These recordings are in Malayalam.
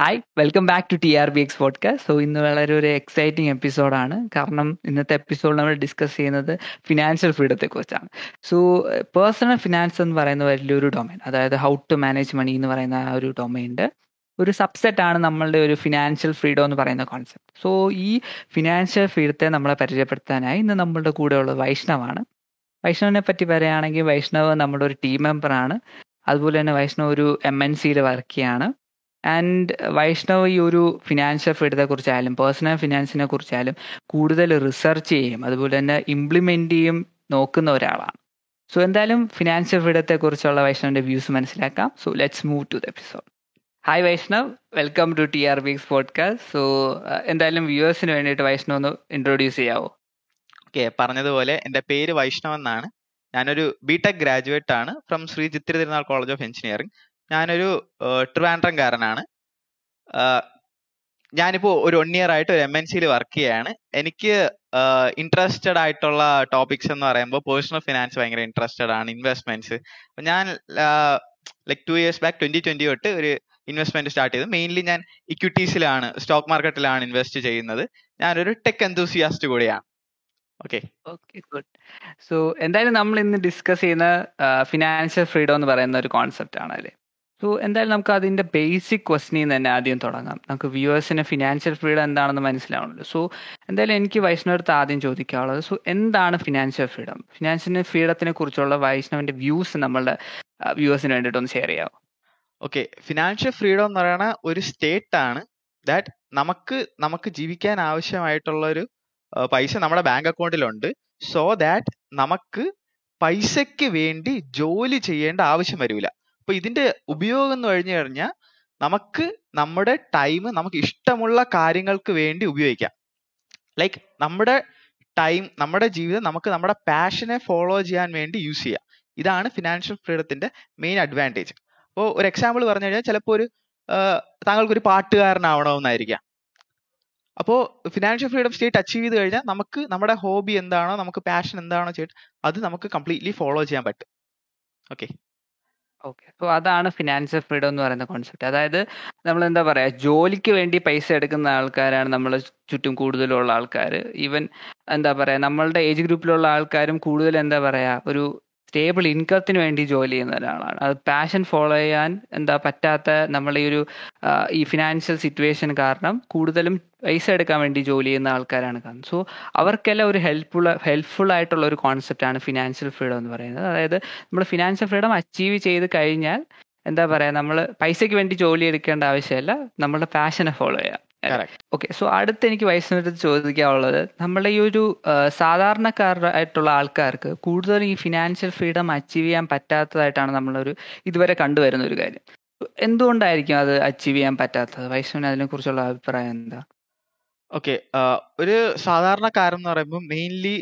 Hi welcome back to T R B X podcast so ഇന്ന് വളരെ ഒരു എക്സൈറ്റിംഗ് എപ്പിസോഡാണ് കാരണം ഇന്നത്തെ എപ്പിസോഡ് നമ്മൾ ഡിസ്കസ് ചെയ്യുന്നത് ഫിനാൻഷ്യൽ ഫ്രീഡത്തെ കുറിച്ചാണ്. സോ പേഴ്സണൽ ഫിനാൻസ് എന്ന് പറയുന്ന വലിയൊരു ഡൊമൈൻ അതായത് ഹൗ ടു മാനേജ് മണി എന്ന് പറയുന്ന ആ ഒരു ഡൊമൈന്റെ ഒരു സബ്സെറ്റ് ആണ് നമ്മളുടെ ഒരു ഫിനാൻഷ്യൽ ഫ്രീഡം എന്ന് പറയുന്ന കോൺസെപ്റ്റ് സോ ഈ ഫിനാൻഷ്യൽ ഫ്രീഡത്തെ നമ്മളെ പരിചയപ്പെടുത്താനായി ഇന്ന് നമ്മളുടെ കൂടെയുള്ളത് വൈഷ്ണവാണ്. വൈഷ്ണവിനെ പറ്റി പറയുകയാണെങ്കിൽ വൈഷ്ണവ് നമ്മുടെ ഒരു ടീം മെമ്പറാണ് അതുപോലെ തന്നെ വൈഷ്ണവ് ഒരു എം എൻ സിയിൽ വർക്ക് ചെയ്യാണ്. ആൻഡ് വൈഷ്ണവ് ഈ ഒരു ഫിനാൻഷ്യൽ ഫ്രീഡത്തെ കുറിച്ചായാലും പേഴ്സണൽ ഫിനാൻസിനെ കുറിച്ചായാലും കൂടുതൽ റിസർച്ച് ചെയ്യും. അതുപോലെ തന്നെ ഇംപ്ലിമെന്റ് ചെയ്യും നോക്കുന്ന ഒരാളാണ്. സോ എന്തായാലും ഫിനാൻഷ്യൽ ഫ്രീഡത്തെ കുറിച്ചുള്ള വൈഷ്ണവിന്റെ വ്യൂസ് മനസ്സിലാക്കാം. So let's move to the episode hi Vaishnav welcome to T R B X podcast so എന്തായാലും വ്യൂവേഴ്സിന് വേണ്ടിയിട്ട് വൈഷ്ണവ് ഒന്ന് ഇൻട്രൊഡ്യൂസ് ചെയ്യാവോ? ഓക്കെ പറഞ്ഞതുപോലെ എന്റെ പേര് വൈഷ്ണവ് എന്നാണ്. ഞാനൊരു ബിടെക് ഗ്രാജുവേറ്റ് ആണ്. From Sree Chithira Thirunal college of engineering ഞാനൊരു ട്രിവാൻഡ്രംകാരനാണ്. ഞാനിപ്പോൾ ഒരു വൺ ഇയർ ആയിട്ട് ഒരു എം എൻ സിയിൽ വർക്ക് ചെയ്യാണ്. എനിക്ക് ഇൻട്രസ്റ്റഡ് ആയിട്ടുള്ള ടോപ്പിക്സ് എന്ന് പറയുമ്പോൾ പേഴ്സണൽ ഫിനാൻസ് ഭയങ്കര ഇൻട്രസ്റ്റഡ് ആണ് ഇൻവെസ്റ്റ്മെന്റ്സ് ഞാൻ like two years back twenty twenty തൊട്ട് ഒരു ഇൻവെസ്റ്റ്മെന്റ് സ്റ്റാർട്ട് ചെയ്തു. മെയിൻലി ഞാൻ ഇക്വിറ്റീസിലാണ് സ്റ്റോക്ക് മാർക്കറ്റിലാണ് ഇൻവെസ്റ്റ് ചെയ്യുന്നത്. ഞാനൊരു ടെക് എന്തൂസിയാസ്റ്റ് കൂടിയാണ്. ഗുഡ് സോ എന്തായാലും നമ്മൾ ഇന്ന് ഡിസ്കസ് ചെയ്യുന്ന ഫിനാൻഷ്യൽ ഫ്രീഡം എന്ന് പറയുന്ന ഒരു കോൺസെപ്റ്റ് ആണ് അല്ലേ സോ എന്തായാലും നമുക്ക് അതിന്റെ ബേസിക് ക്വസ്റ്റനിൽ തന്നെ ആദ്യം തുടങ്ങാം. നമുക്ക് വ്യൂവേഴ്സിന് ഫിനാൻഷ്യൽ ഫ്രീഡം എന്താണെന്ന് മനസ്സിലാവണല്ലോ സോ എന്തായാലും എനിക്ക് വൈഷ്ണവടുത്ത് ആദ്യം ചോദിക്കാനുള്ളത്. സോ എന്താണ് ഫിനാൻഷ്യൽ ഫ്രീഡം ഫിനാൻഷ്യൽ ഫ്രീഡത്തിനെ കുറിച്ചുള്ള വൈഷ്ണവിന്റെ വ്യൂസ് നമ്മളുടെ വ്യൂവേഴ്സിന് വേണ്ടിയിട്ട് ഒന്ന് ഷെയർ ചെയ്യാമോ ഓക്കെ ഫിനാൻഷ്യൽ ഫ്രീഡം എന്ന് പറയുന്ന ഒരു സ്റ്റേറ്റ് ആണ് ദാറ്റ് നമുക്ക് നമുക്ക് ജീവിക്കാൻ ആവശ്യമായിട്ടുള്ള ഒരു പൈസ നമ്മുടെ ബാങ്ക് അക്കൗണ്ടിലുണ്ട് സോ ദാറ്റ് നമുക്ക് പൈസയ്ക്ക് വേണ്ടി ജോലി ചെയ്യേണ്ട ആവശ്യം വരില്ല അപ്പൊ ഇതിന്റെ ഉപയോഗം എന്ന് കഴിഞ്ഞു കഴിഞ്ഞാൽ നമുക്ക് നമ്മുടെ ടൈം നമുക്ക് ഇഷ്ടമുള്ള കാര്യങ്ങൾക്ക് വേണ്ടി ഉപയോഗിക്കാം. ലൈക്ക് നമ്മുടെ ടൈം നമ്മുടെ ജീവിതം നമുക്ക് നമ്മുടെ പാഷനെ ഫോളോ ചെയ്യാൻ വേണ്ടി യൂസ് ചെയ്യാം. ഇതാണ് ഫിനാൻഷ്യൽ ഫ്രീഡത്തിന്റെ മെയിൻ അഡ്വാന്റേജ് അപ്പോൾ ഒരു എക്സാമ്പിൾ പറഞ്ഞു കഴിഞ്ഞാൽ ചിലപ്പോൾ ഒരു താങ്കൾക്കൊരു പാട്ടുകാരനാവണമെന്നായിരിക്കാം. അപ്പോൾ ഫിനാൻഷ്യൽ ഫ്രീഡം സ്റ്റേറ്റ് അച്ചീവ് ചെയ്ത് കഴിഞ്ഞാൽ നമുക്ക് നമ്മുടെ ഹോബി എന്താണോ നമുക്ക് പാഷൻ എന്താണോ ചെയ്തിട്ട് അത് നമുക്ക് കംപ്ലീറ്റ്ലി ഫോളോ ചെയ്യാൻ പറ്റും. Okay okay. അപ്പോൾ അതാണ് ഫിനാൻഷ്യൽ ഫ്രീഡം എന്ന് പറയുന്ന കോൺസെപ്റ്റ് അതായത് നമ്മൾ എന്താ പറയുക ജോലിക്ക് വേണ്ടി പൈസ എടുക്കുന്ന ആൾക്കാരാണ് നമ്മൾ ചുറ്റും കൂടുതലുള്ള ആൾക്കാർ ഈവൻ എന്താ പറയുക നമ്മളുടെ ഏജ് ഗ്രൂപ്പിലുള്ള ആൾക്കാരും കൂടുതൽ എന്താ പറയുക ഒരു സ്റ്റേബിൾ ഇൻകത്തിന് വേണ്ടി ജോലി ചെയ്യുന്ന ഒരാളാണ്. അത് പാഷൻ ഫോളോ ചെയ്യാൻ എന്താ പറ്റാത്ത നമ്മൾ ഈ ഒരു ഈ ഫിനാൻഷ്യൽ സിറ്റുവേഷൻ കാരണം കൂടുതലും പൈസ എടുക്കാൻ വേണ്ടി ജോലി ചെയ്യുന്ന ആൾക്കാരാണ് കാണുന്നത്. സോ അവർക്കെല്ലാം ഒരു ഹെൽപ്ഫുൾ ഹെൽപ്ഫുൾ ആയിട്ടുള്ള ഒരു കോൺസെപ്റ്റാണ് ഫിനാൻഷ്യൽ ഫ്രീഡം എന്ന് പറയുന്നത്. അതായത് നമ്മൾ ഫിനാൻഷ്യൽ ഫ്രീഡം അച്ചീവ് ചെയ്ത് കഴിഞ്ഞാൽ എന്താ പറയുക നമ്മൾ പൈസയ്ക്ക് വേണ്ടി ജോലി എടുക്കേണ്ട ആവശ്യമില്ല നമ്മളുടെ പാഷനെ ഫോളോ ചെയ്യാം. ഓക്കെ സോ അടുത്ത് എനിക്ക് വയസ്സിനടുത്ത് ചോദിക്കാനുള്ളത് നമ്മുടെ ഈ ഒരു സാധാരണക്കാരായിട്ടുള്ള ആൾക്കാർക്ക് കൂടുതൽ ഈ ഫിനാൻഷ്യൽ ഫ്രീഡം അച്ചീവ് ചെയ്യാൻ പറ്റാത്തതായിട്ടാണ് നമ്മളൊരു ഇതുവരെ കണ്ടുവരുന്ന ഒരു കാര്യം. എന്തുകൊണ്ടായിരിക്കും അത് അച്ചീവ് ചെയ്യാൻ പറ്റാത്തത്? വൈഷ്ണവിന് അതിനെ കുറിച്ചുള്ള അഭിപ്രായം എന്താ? ഓക്കെ ഒരു സാധാരണക്കാരൻ എന്ന് പറയുമ്പോൾ മെയിൻലി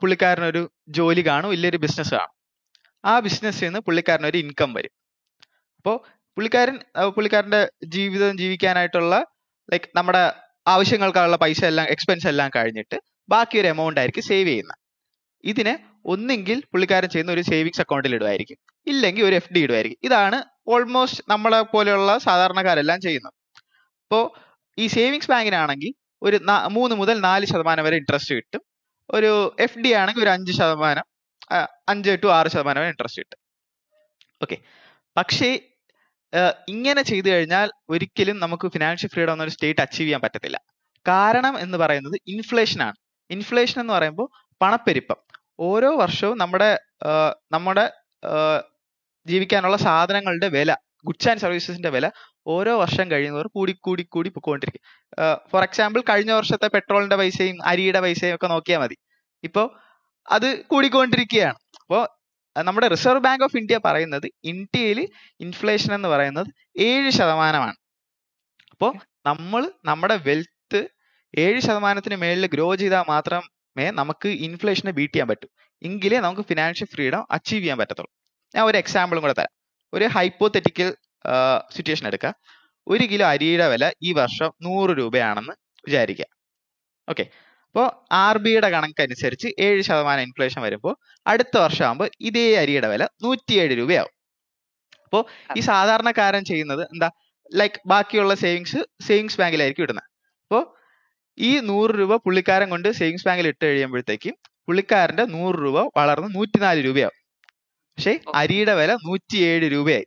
പുള്ളിക്കാരനൊരു ജോലി കാണും ഇല്ലൊരു ബിസിനസ് കാണും. ആ ബിസിനസ്സിൽ നിന്ന് പുള്ളിക്കാരനൊരു ഇൻകം വരും. അപ്പോൾ പുള്ളിക്കാരൻ പുള്ളിക്കാരന്റെ ജീവിതം ജീവിക്കാനായിട്ടുള്ള ലൈക്ക് നമ്മുടെ ആവശ്യങ്ങൾക്കുള്ള പൈസ എല്ലാം എക്സ്പെൻസ് എല്ലാം കഴിഞ്ഞിട്ട് ബാക്കി ഒരു എമൗണ്ട് ആയിരിക്കും സേവ് ചെയ്യുന്നത്. ഇതിനെ ഒന്നെങ്കിൽ പുള്ളിക്കാരൻ ചെയ്യുന്ന ഒരു സേവിങ്സ് അക്കൗണ്ടിൽ ഇടുമായിരിക്കും ഇല്ലെങ്കിൽ ഒരു എഫ് ഡി ഇടുമായിരിക്കും ഇതാണ് ഓൾമോസ്റ്റ് നമ്മളെ പോലെയുള്ള സാധാരണക്കാരെല്ലാം ചെയ്യുന്നത്. അപ്പോൾ ഈ സേവിങ്സ് ബാങ്കിനാണെങ്കിൽ ഒരു മൂന്ന് മുതൽ നാല് ശതമാനം വരെ ഇൻട്രസ്റ്റ് കിട്ടും. ഒരു എഫ് ഡി ആണെങ്കിൽ ഒരു അഞ്ച് ശതമാനം അഞ്ച് ടു ആറ് ശതമാനം വരെ ഇൻട്രസ്റ്റ് കിട്ടും. ഓക്കെ പക്ഷേ ഇങ്ങനെ ചെയ്തു കഴിഞ്ഞാൽ ഒരിക്കലും നമുക്ക് ഫിനാൻഷ്യൽ ഫ്രീഡം എന്നൊരു സ്റ്റേറ്റ് അച്ചീവ് ചെയ്യാൻ പറ്റത്തില്ല. കാരണം എന്ന് പറയുന്നത് ഇൻഫ്ലേഷൻ ആണ്. ഇൻഫ്ലേഷൻ എന്ന് പറയുമ്പോൾ പണപ്പെരുപ്പം. ഓരോ വർഷവും നമ്മുടെ നമ്മുടെ ജീവിക്കാനുള്ള സാധനങ്ങളുടെ വില ഗുഡ്സ് ആൻഡ് സർവീസസിന്റെ വില ഓരോ വർഷം കഴിയുന്നവർ കൂടി കൂടി കൂടി പൊക്കോണ്ടിരിക്കും. ഫോർ എക്സാമ്പിൾ കഴിഞ്ഞ വർഷത്തെ പെട്രോളിന്റെ പൈസയും അരിയുടെ പൈസയും ഒക്കെ നോക്കിയാൽ മതി. ഇപ്പോൾ അത് കൂടിക്കൊണ്ടിരിക്കുകയാണ്. അപ്പോൾ നമ്മുടെ റിസർവ് ബാങ്ക് ഓഫ് ഇന്ത്യ പറയുന്നത് ഇന്ത്യയിൽ ഇൻഫ്ലേഷൻ എന്ന് പറയുന്നത് ഏഴ് ശതമാനമാണ്. അപ്പോൾ നമ്മൾ നമ്മുടെ വെൽത്ത് ഏഴ് ശതമാനത്തിന് മേളിൽ ഗ്രോ ചെയ്താൽ മാത്രമേ നമുക്ക് ഇൻഫ്ലേഷനെ ബീറ്റ് ചെയ്യാൻ പറ്റൂ. എങ്കിലേ നമുക്ക് ഫിനാൻഷ്യൽ ഫ്രീഡം അച്ചീവ് ചെയ്യാൻ പറ്റത്തുള്ളൂ. ഞാൻ ഒരു എക്സാമ്പിളും കൂടെ തരാം. ഒരു ഹൈപ്പോത്തറ്റിക്കൽ സിറ്റുവേഷൻ എടുക്കുക ഒരു കിലോ അരിയുടെ വില ഈ വർഷം നൂറ് രൂപയാണെന്ന് വിചാരിക്കുക. ഓക്കെ അപ്പോൾ ആർ ബിയുടെ കണക്കനുസരിച്ച് ഏഴ് ശതമാനം ഇൻഫ്ലേഷൻ വരുമ്പോൾ അടുത്ത വർഷം ആകുമ്പോൾ ഇതേ അരിയുടെ വില നൂറ്റിയേഴ് രൂപയാവും. അപ്പോൾ ഈ സാധാരണക്കാരൻ ചെയ്യുന്നത് എന്താ? ലൈക്ക് ബാക്കിയുള്ള സേവിങ്സ് സേവിങ്സ് ബാങ്കിലായിരിക്കും ഇടുന്നത് അപ്പോൾ ഈ നൂറ് രൂപ പുള്ളിക്കാരൻ കൊണ്ട് സേവിങ്സ് ബാങ്കിൽ ഇട്ട് കഴിയുമ്പോഴത്തേക്കും പുള്ളിക്കാരന്റെ നൂറ് രൂപ വളർന്ന് നൂറ്റിനാല് രൂപയാവും. പക്ഷേ. അരിയുടെ വില നൂറ്റിയേഴ് രൂപയായി.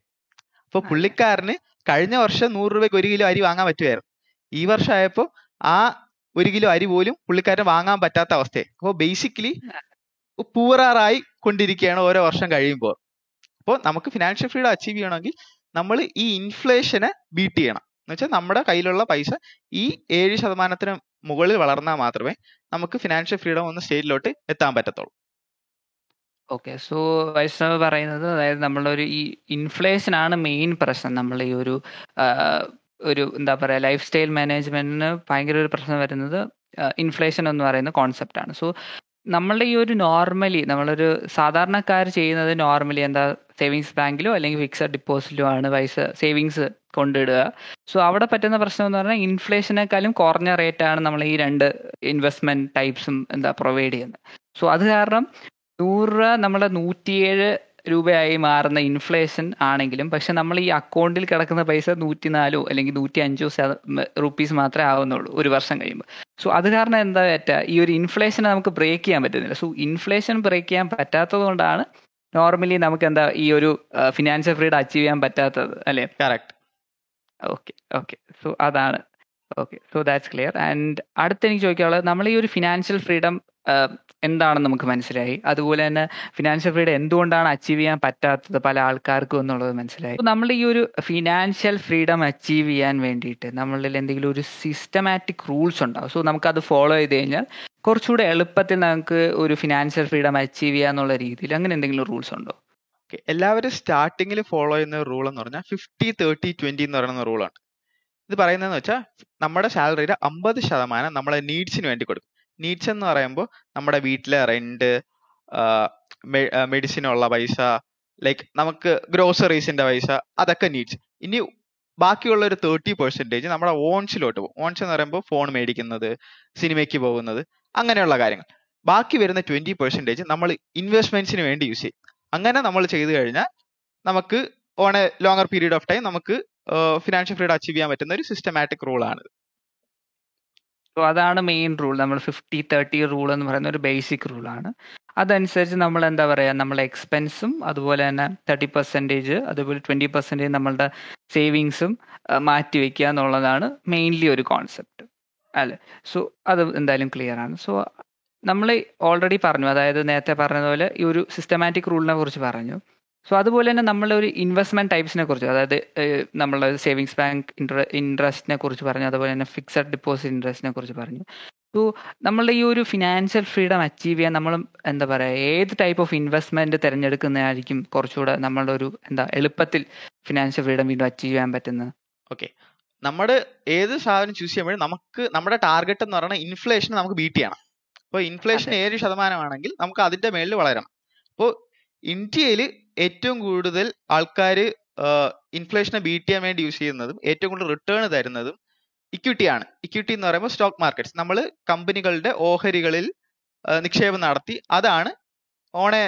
അപ്പൊ. പുള്ളിക്കാരന് കഴിഞ്ഞ വർഷം നൂറ് രൂപയ്ക്ക് ഒരു കിലോ അരി വാങ്ങാൻ പറ്റുമായിരുന്നു ഈ വർഷം ആയപ്പോ ആ ഒരു കിലോ അരി പോലും പുള്ളിക്കാരന് വാങ്ങാൻ പറ്റാത്ത അവസ്ഥയെ അപ്പോൾ ബേസിക്കലി പൂറാറായി കൊണ്ടിരിക്കുകയാണ് ഓരോ വർഷം കഴിയുമ്പോൾ. അപ്പോൾ നമുക്ക് ഫിനാൻഷ്യൽ ഫ്രീഡം അച്ചീവ് ചെയ്യണമെങ്കിൽ നമ്മൾ ഈ ഇൻഫ്ലേഷനെ ബീറ്റ് ചെയ്യണം. എന്ന് വെച്ചാൽ നമ്മുടെ കയ്യിലുള്ള പൈസ ഈ ഏഴ് ശതമാനത്തിന് മുകളിൽ വളർന്നാൽ മാത്രമേ നമുക്ക് ഫിനാൻഷ്യൽ ഫ്രീഡം ഒന്ന് സ്റ്റേജിലോട്ട് എത്താൻ പറ്റത്തുള്ളൂ. ഓക്കെ സോ വൈഷ്ണവ് പറയുന്നത് അതായത് നമ്മളൊരു ഈ ഇൻഫ്ലേഷൻ ആണ് മെയിൻ പ്രശ്നം. നമ്മൾ ഈ ഒരു ഒരു എന്താ പറയുക ലൈഫ് സ്റ്റൈൽ മാനേജ്മെന്റിന് ഭയങ്കര ഒരു പ്രശ്നം വരുന്നത് ഇൻഫ്ലേഷൻ എന്ന് പറയുന്ന കോൺസെപ്റ്റ് ആണ്. സോ നമ്മളുടെ ഈ ഒരു നോർമലി നമ്മളൊരു സാധാരണക്കാർ ചെയ്യുന്നത് നോർമലി എന്താ സേവിങ്സ് ബാങ്കിലോ അല്ലെങ്കിൽ ഫിക്സഡ് ഡിപ്പോസിറ്റിലോ ആണ് പൈസ സേവിങ്സ് കൊണ്ടിടുക. സോ അവിടെ പറ്റുന്ന പ്രശ്നം എന്ന് പറഞ്ഞാൽ ഇൻഫ്ലേഷനേക്കാളും കുറഞ്ഞ റേറ്റ് ആണ് നമ്മൾ ഈ രണ്ട് ഇൻവെസ്റ്റ്മെന്റ് ടൈപ്സും എന്താ പ്രൊവൈഡ് ചെയ്യുന്നത്. സോ അത് കാരണം നൂറ് രൂപ നമ്മുടെ നൂറ്റിയേഴ് രൂപയായി മാറുന്ന ഇൻഫ്ലേഷൻ ആണെങ്കിലും പക്ഷെ നമ്മൾ ഈ അക്കൗണ്ടിൽ കിടക്കുന്ന പൈസ നൂറ്റി നാലോ അല്ലെങ്കിൽ നൂറ്റി അഞ്ചോ റുപ്പീസ് മാത്രമേ ആവുന്നുള്ളൂ ഒരു വർഷം കഴിയുമ്പോൾ. സോ അത് കാരണം എന്താ പറ്റുക ഈ ഒരു ഇൻഫ്ലേഷനെ നമുക്ക് ബ്രേക്ക് ചെയ്യാൻ പറ്റുന്നില്ല. സോ ഇൻഫ്ലേഷൻ ബ്രേക്ക് ചെയ്യാൻ പറ്റാത്തത് കൊണ്ടാണ് നോർമലി നമുക്ക് എന്താ ഈ ഒരു ഫിനാൻഷ്യൽ ഫ്രീഡം അച്ചീവ് ചെയ്യാൻ പറ്റാത്തത് അല്ലേ? കറക്റ്റ് ഓക്കെ ഓക്കെ സോ അതാണ്. Okay so that's clear and അടുത്ത് എനിക്ക് ചോദിക്കാനുള്ളത് നമ്മൾ ഈ ഒരു ഫിനാൻഷ്യൽ ഫ്രീഡം എന്താണെന്ന് നമുക്ക് മനസ്സിലായി. അതുപോലെ തന്നെ ഫിനാൻഷ്യൽ ഫ്രീഡം എന്തുകൊണ്ടാണ് അച്ചീവ് ചെയ്യാൻ പറ്റാത്തത് പല ആൾക്കാർക്കും എന്നുള്ളത് മനസ്സിലായി. നമ്മൾ ഈ ഒരു ഫിനാൻഷ്യൽ ഫ്രീഡം അച്ചീവ് ചെയ്യാൻ വേണ്ടിയിട്ട് നമ്മളിൽ എന്തെങ്കിലും ഒരു സിസ്റ്റമാറ്റിക് റൂൾസ് ഉണ്ടാവും. സോ നമുക്കത് ഫോളോ ചെയ്ത് കഴിഞ്ഞാൽ കുറച്ചുകൂടെ എളുപ്പത്തിൽ നമുക്ക് ഒരു ഫിനാൻഷ്യൽ ഫ്രീഡം അച്ചീവ് ചെയ്യാന്നുള്ള രീതിയിൽ അങ്ങനെ എന്തെങ്കിലും റൂൾസ് ഉണ്ടോ? എല്ലാവരും സ്റ്റാർട്ടിങ്ങിൽ ഫോളോ ചെയ്യുന്ന റൂൾ എന്ന് പറഞ്ഞാൽ ഫിഫ്റ്റി തേർട്ടി ട്വന്റി എന്ന് പറയുന്ന റൂളാണ് ഇത് പറയുന്നതെന്ന് വെച്ചാൽ നമ്മുടെ സാലറിയുടെ അമ്പത് ശതമാനം നമ്മളെ നീഡ്സിന് വേണ്ടി കൊടുക്കും. നീഡ്സ് എന്ന് പറയുമ്പോൾ നമ്മുടെ വീട്ടിലെ റെന്റ് മെഡിസിനുള്ള പൈസ ലൈക്ക് നമുക്ക് ഗ്രോസറീസിന്റെ പൈസ അതൊക്കെ നീഡ്സ് ഇനി ബാക്കിയുള്ള ഒരു തേർട്ടി പെർസെന്റേജ് നമ്മുടെ ഓൺസിലോട്ട് പോകും. ഓൺസ് എന്ന് പറയുമ്പോൾ ഫോൺ മേടിക്കുന്നത് സിനിമയ്ക്ക് പോകുന്നത് അങ്ങനെയുള്ള കാര്യങ്ങൾ. ബാക്കി വരുന്ന ട്വന്റി പെർസെന്റേജ് നമ്മൾ ഇൻവെസ്റ്റ്മെന്റ്സിന് വേണ്ടി യൂസ് ചെയ്യും. അങ്ങനെ നമ്മൾ ചെയ്തു കഴിഞ്ഞാൽ നമുക്ക് on a longer period of time നമുക്ക് ഫിനാൻഷ്യൽ ഫ്രീഡം അച്ചീവ് ചെയ്യാൻ പറ്റുന്ന ഒരു സിസ്റ്റമാറ്റിക് ആണ് സോ അതാണ് മെയിൻ റൂൾ നമ്മൾ ഫിഫ്റ്റി തേർട്ടി റൂൾ എന്ന് പറയുന്ന ഒരു ബേസിക് റൂളാണ് അതനുസരിച്ച് നമ്മൾ എന്താ പറയുക നമ്മളെ എക്സ്പെൻസും അതുപോലെ തന്നെ തേർട്ടി പെർസെന്റേജ് അതുപോലെ ട്വന്റി പെർസെന്റേജ് നമ്മളുടെ സേവിങ്സും മാറ്റി വെക്കുക എന്നുള്ളതാണ് മെയിൻലി ഒരു കോൺസെപ്റ്റ് അല്ലേ? സോ അത് എന്തായാലും ക്ലിയർ ആണ്. സോ നമ്മൾ ഓൾറെഡി പറഞ്ഞു അതായത് നേരത്തെ പറഞ്ഞതുപോലെ ഈ ഒരു സിസ്റ്റമാറ്റിക് റൂളിനെ കുറിച്ച് പറഞ്ഞു. സോ അതുപോലെ തന്നെ നമ്മൾ ഒരു ഇൻവെസ്റ്റ്മെന്റ് ടൈപ്സിനെ കുറിച്ച് അതായത് നമ്മളെ സേവിങ്സ് ബാങ്ക് ഇൻട്രസ്റ്റിനെ കുറിച്ച് പറഞ്ഞു അതുപോലെ തന്നെ ഫിക്സഡ് ഡിപ്പോസിറ്റ് ഇൻട്രസ്റ്റിനെ കുറിച്ച് പറഞ്ഞു. സോ നമ്മളുടെ ഈ ഒരു ഫിനാൻഷ്യൽ ഫ്രീഡം അച്ചീവ് ചെയ്യാൻ നമ്മൾ എന്താ പറയുക ഏത് ടൈപ്പ് ഓഫ് ഇൻവെസ്റ്റ്മെന്റ് തിരഞ്ഞെടുക്കുന്നതായിരിക്കും കുറച്ചുകൂടെ നമ്മളുടെ ഒരു എന്താ എളുപ്പത്തിൽ ഫിനാൻഷ്യൽ ഫ്രീഡം വീണ്ടും അച്ചീവ് ചെയ്യാൻ പറ്റുന്നത്? ഓക്കെ നമ്മുടെ ഏത് സാധനം ചൂസ് ചെയ്യുമ്പോഴും നമുക്ക് നമ്മുടെ ടാർഗറ്റ് എന്ന് പറയുന്നത് ഇൻഫ്ലേഷൻ നമുക്ക് ബീറ്റ് ചെയ്യണം. അപ്പോൾ ഇൻഫ്ലേഷൻ ഏഴ് ശതമാനമാണെങ്കിൽ നമുക്ക് അതിന്റെ മേളിൽ വളരണം. അപ്പോൾ ഇന്ത്യയിൽ ഏറ്റവും കൂടുതൽ ആൾക്കാർ ഇൻഫ്ലേഷനെ ബീറ്റ് ചെയ്യാൻ വേണ്ടി യൂസ് ചെയ്യുന്നതും ഏറ്റവും കൂടുതൽ റിട്ടേൺ തരുന്നതും ഇക്വിറ്റിയാണ് ഇക്വിറ്റി എന്ന് പറയുമ്പോൾ സ്റ്റോക്ക് മാർക്കറ്റ്സ് നമ്മൾ കമ്പനികളുടെ ഓഹരികളിൽ നിക്ഷേപം നടത്തി അതാണ് on a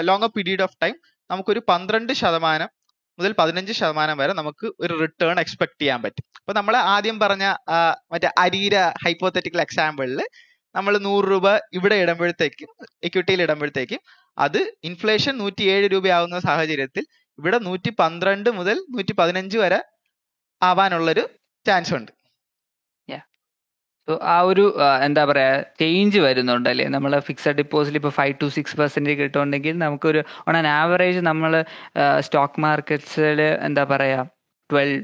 longer period of time നമുക്കൊരു പന്ത്രണ്ട് ശതമാനം മുതൽ പതിനഞ്ച് ശതമാനം വരെ നമുക്ക് ഒരു റിട്ടേൺ എക്സ്പെക്ട് ചെയ്യാൻ പറ്റും. അപ്പൊ നമ്മൾ ആദ്യം പറഞ്ഞ മറ്റേ അരീര ഹൈപ്പോത്തറ്റിക്കൽ എക്സാമ്പിളിൽ നമ്മൾ നൂറ് രൂപ ഇവിടെ ഇടുമ്പോഴത്തേക്കും ഇക്വിറ്റിയിൽ ഇടുമ്പോഴത്തേക്കും അത് ഇൻഫ്ലേഷൻ നൂറ്റി ഏഴ് രൂപയാവുന്ന സാഹചര്യത്തിൽ ഇവിടെ നൂറ്റി പന്ത്രണ്ട് മുതൽ നൂറ്റി പതിനഞ്ച് വരെ ആവാനുള്ളൊരു ചാൻസ് ഉണ്ട്. ആ ഒരു എന്താ പറയാ ചേഞ്ച് വരുന്നുണ്ട് അല്ലേ? നമ്മൾ ഫിക്സഡ് ഡിപ്പോസിറ്റ് ഇപ്പോൾ ഫൈവ് ടു സിക്സ് പെർസെന്റ് കിട്ടുന്നുണ്ടെങ്കിൽ നമുക്കൊരു ഓൺ ആൻ ആവറേജ് നമ്മൾ സ്റ്റോക്ക് മാർക്കറ്റ്സിൽ എന്താ പറയാ ട്വൽവ്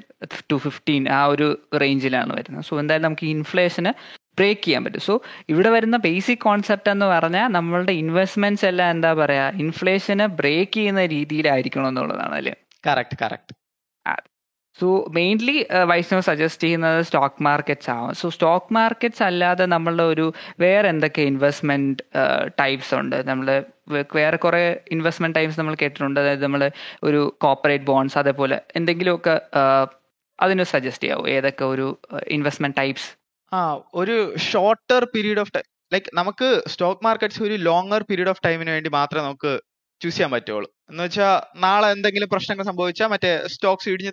ടു ഫിഫ്റ്റീൻ ആ ഒരു റേഞ്ചിലാണ് വരുന്നത്. സോ എന്തായാലും നമുക്ക് ഇൻഫ്ലേഷന് ബ്രേക്ക് ചെയ്യാൻ പറ്റും. സോ ഇവിടെ വരുന്ന ബേസിക് കോൺസെപ്റ്റ് എന്ന് പറഞ്ഞാൽ നമ്മളുടെ ഇൻവെസ്റ്റ്മെന്റ്സ് എല്ലാം എന്താ പറയാ? ഇൻഫ്ലേഷനെ ബ്രേക്ക് ചെയ്യുന്ന രീതിയിലായിരിക്കണം എന്നുള്ളതാണ് അല്ലേ? Correct correct so mainly Vaishnav suggest ചെയ്യുന്നത് സ്റ്റോക്ക് മാർക്കറ്റ്സ് ആവും സോ സ്റ്റോക്ക് മാർക്കറ്റ്സ് അല്ലാതെ നമ്മളുടെ ഒരു വേറെ എന്തൊക്കെ ഇൻവെസ്റ്റ്മെന്റ് ടൈപ്സ് ഉണ്ട്? നമ്മൾ വേറെ കുറെ ഇൻവെസ്റ്റ്മെന്റ് ടൈപ്സ് നമ്മൾ കേട്ടിട്ടുണ്ട്. അതായത് നമ്മൾ ഒരു കോപ്പറേറ്റ് ബോൺസ് അതേപോലെ എന്തെങ്കിലുമൊക്കെ അതിന് സജസ്റ്റ് ചെയ്യാവോ. ഏതൊക്കെ ഒരു ഇൻവെസ്റ്റ്മെന്റ് ടൈപ്സ് ആ ഒരു shorter period of time like നമുക്ക് സ്റ്റോക്ക് മാർക്കറ്റ്സ് ഒരു ലോങ്ങർ പീരീഡ് ഓഫ് ടൈമിന് വേണ്ടി മാത്രമേ നമുക്ക് ചൂസ് ചെയ്യാൻ പറ്റുള്ളൂ. എന്ന് വെച്ചാൽ നാളെ എന്തെങ്കിലും പ്രശ്നങ്ങൾ സംഭവിച്ചാൽ മറ്റേ സ്റ്റോക്സ് ഇടിഞ്ഞ്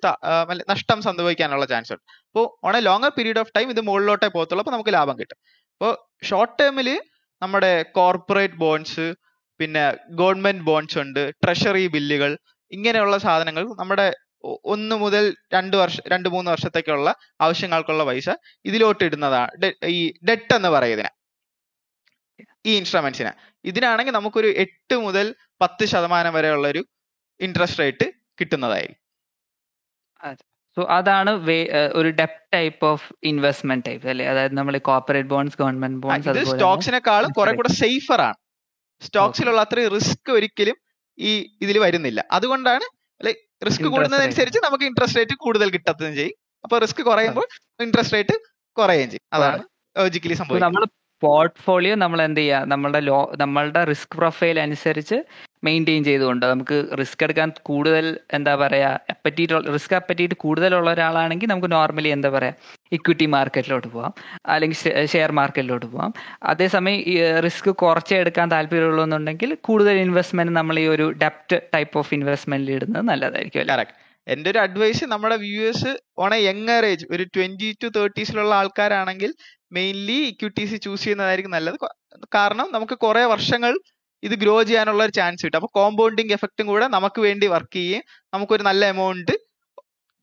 നഷ്ടം സംഭവിക്കാനുള്ള ചാൻസ് ഉണ്ട്. അപ്പോൾ on a longer period of time ഇത് മുകളിലോട്ടേ പോകത്തുള്ളൂ അപ്പോൾ നമുക്ക് ലാഭം കിട്ടും. അപ്പോൾ ഷോർട്ട് ടേമിൽ നമ്മുടെ കോർപ്പറേറ്റ് ബോൺസ് പിന്നെ ഗവൺമെന്റ് ബോൺസ് ഉണ്ട് ട്രഷറി ബില്ലുകൾ ഇങ്ങനെയുള്ള സാധനങ്ങൾ നമ്മുടെ ഒന്ന് മുതൽ രണ്ട് വർഷം രണ്ട് മൂന്ന് വർഷത്തേക്കുള്ള ആവശ്യങ്ങൾക്കുള്ള പൈസ ഇതിലോട്ട് ഇടുന്നതാണ് ഈ ഡെറ്റ് എന്ന് പറയുന്നതിന്. ഈ ഇൻസ്ട്രുമെന്റ്സിന്. ഇതിനാണെങ്കിൽ നമുക്കൊരു എട്ട് മുതൽ പത്ത് ശതമാനം വരെയുള്ള ഒരു ഇൻട്രസ്റ്റ് റേറ്റ് കിട്ടുന്നതായിരിക്കും സോ അതാണ് ഒരു ഡെപ്റ്റ് ടൈപ്പ് ഓഫ് ഇൻവെസ്റ്റ്മെന്റ് ടൈപ്പ് അല്ലേ? അതായത് നമ്മൾ കോർപ്പറേറ്റ് ബോൺസ് ഗവൺമെന്റ് ബോൺസ് ഇത് സ്റ്റോക്സിനെക്കാളും കുറെ. കൂടെ സേഫർ ആണ്. സ്റ്റോക്സിലുള്ള അത്രയും റിസ്ക് ഒരിക്കലും ഈ ഇതിൽ വരുന്നില്ല. അതുകൊണ്ടാണ് റിസ്ക് കൂടുന്നതനുസരിച്ച് നമുക്ക് ഇൻട്രസ്റ്റ് റേറ്റ് കൂടുതൽ കിട്ടത്തുകയും ചെയ്യും. അപ്പൊ റിസ്ക് കുറയുമ്പോൾ ഇൻട്രസ്റ്റ് റേറ്റ് കുറയുകയും ചെയ്യും. അതാണ് ലോജിക്കലി സംഭവിക്കുന്നത്. നമ്മൾ പോർട്ട്ഫോളിയോ നമ്മൾ എന്ത് ചെയ്യുക നമ്മളുടെ ലോ നമ്മളുടെ റിസ്ക് പ്രൊഫൈൽ അനുസരിച്ച് മെയിന്റെയിൻ ചെയ്തുകൊണ്ട് നമുക്ക് റിസ്ക് എടുക്കാൻ കൂടുതൽ എന്താ പറയുക അപ്പറ്റീറ്റ് റിസ്ക് അപ്പറ്റീറ്റ് കൂടുതലുള്ള ഒരാളാണെങ്കിൽ നമുക്ക് നോർമലി എന്താ പറയുക ഇക്വിറ്റി മാർക്കറ്റിലോട്ട് പോവാം. അല്ലെങ്കിൽ ഷെയർ മാർക്കറ്റിലോട്ട് പോവാം. അതേസമയം റിസ്ക് കുറച്ചേ എടുക്കാൻ താല്പര്യമുള്ളൂന്നുണ്ടെങ്കിൽ കൂടുതൽ ഇൻവെസ്റ്റ്മെന്റ് നമ്മൾ ഈ ഒരു ഡെപ്റ്റ് ടൈപ്പ് ഓഫ് ഇൻവെസ്റ്റ്മെന്റിൽ ഇടുന്നത് നല്ലതായിരിക്കും എന്റെ ഒരു അഡ്വൈസ് നമ്മുടെ വ്യൂവേഴ്സ് ഓൺ എ ഏജ് ഒരു ട്വന്റി ടു തേർട്ടീസിലുള്ള ആൾക്കാരാണെങ്കിൽ മെയിൻലി ഇക്വിറ്റീസ് ചൂസ് ചെയ്യുന്നതായിരിക്കും നല്ലത്. കാരണം നമുക്ക് കുറെ വർഷങ്ങൾ ഇത് ഗ്രോ ചെയ്യാനുള്ള ഒരു ചാൻസ് കിട്ടും. അപ്പൊ കോമ്പൗണ്ടിങ് എഫക്റ്റും കൂടെ നമുക്ക് വേണ്ടി വർക്ക് ചെയ്യുകയും നമുക്കൊരു നല്ല എമൗണ്ട്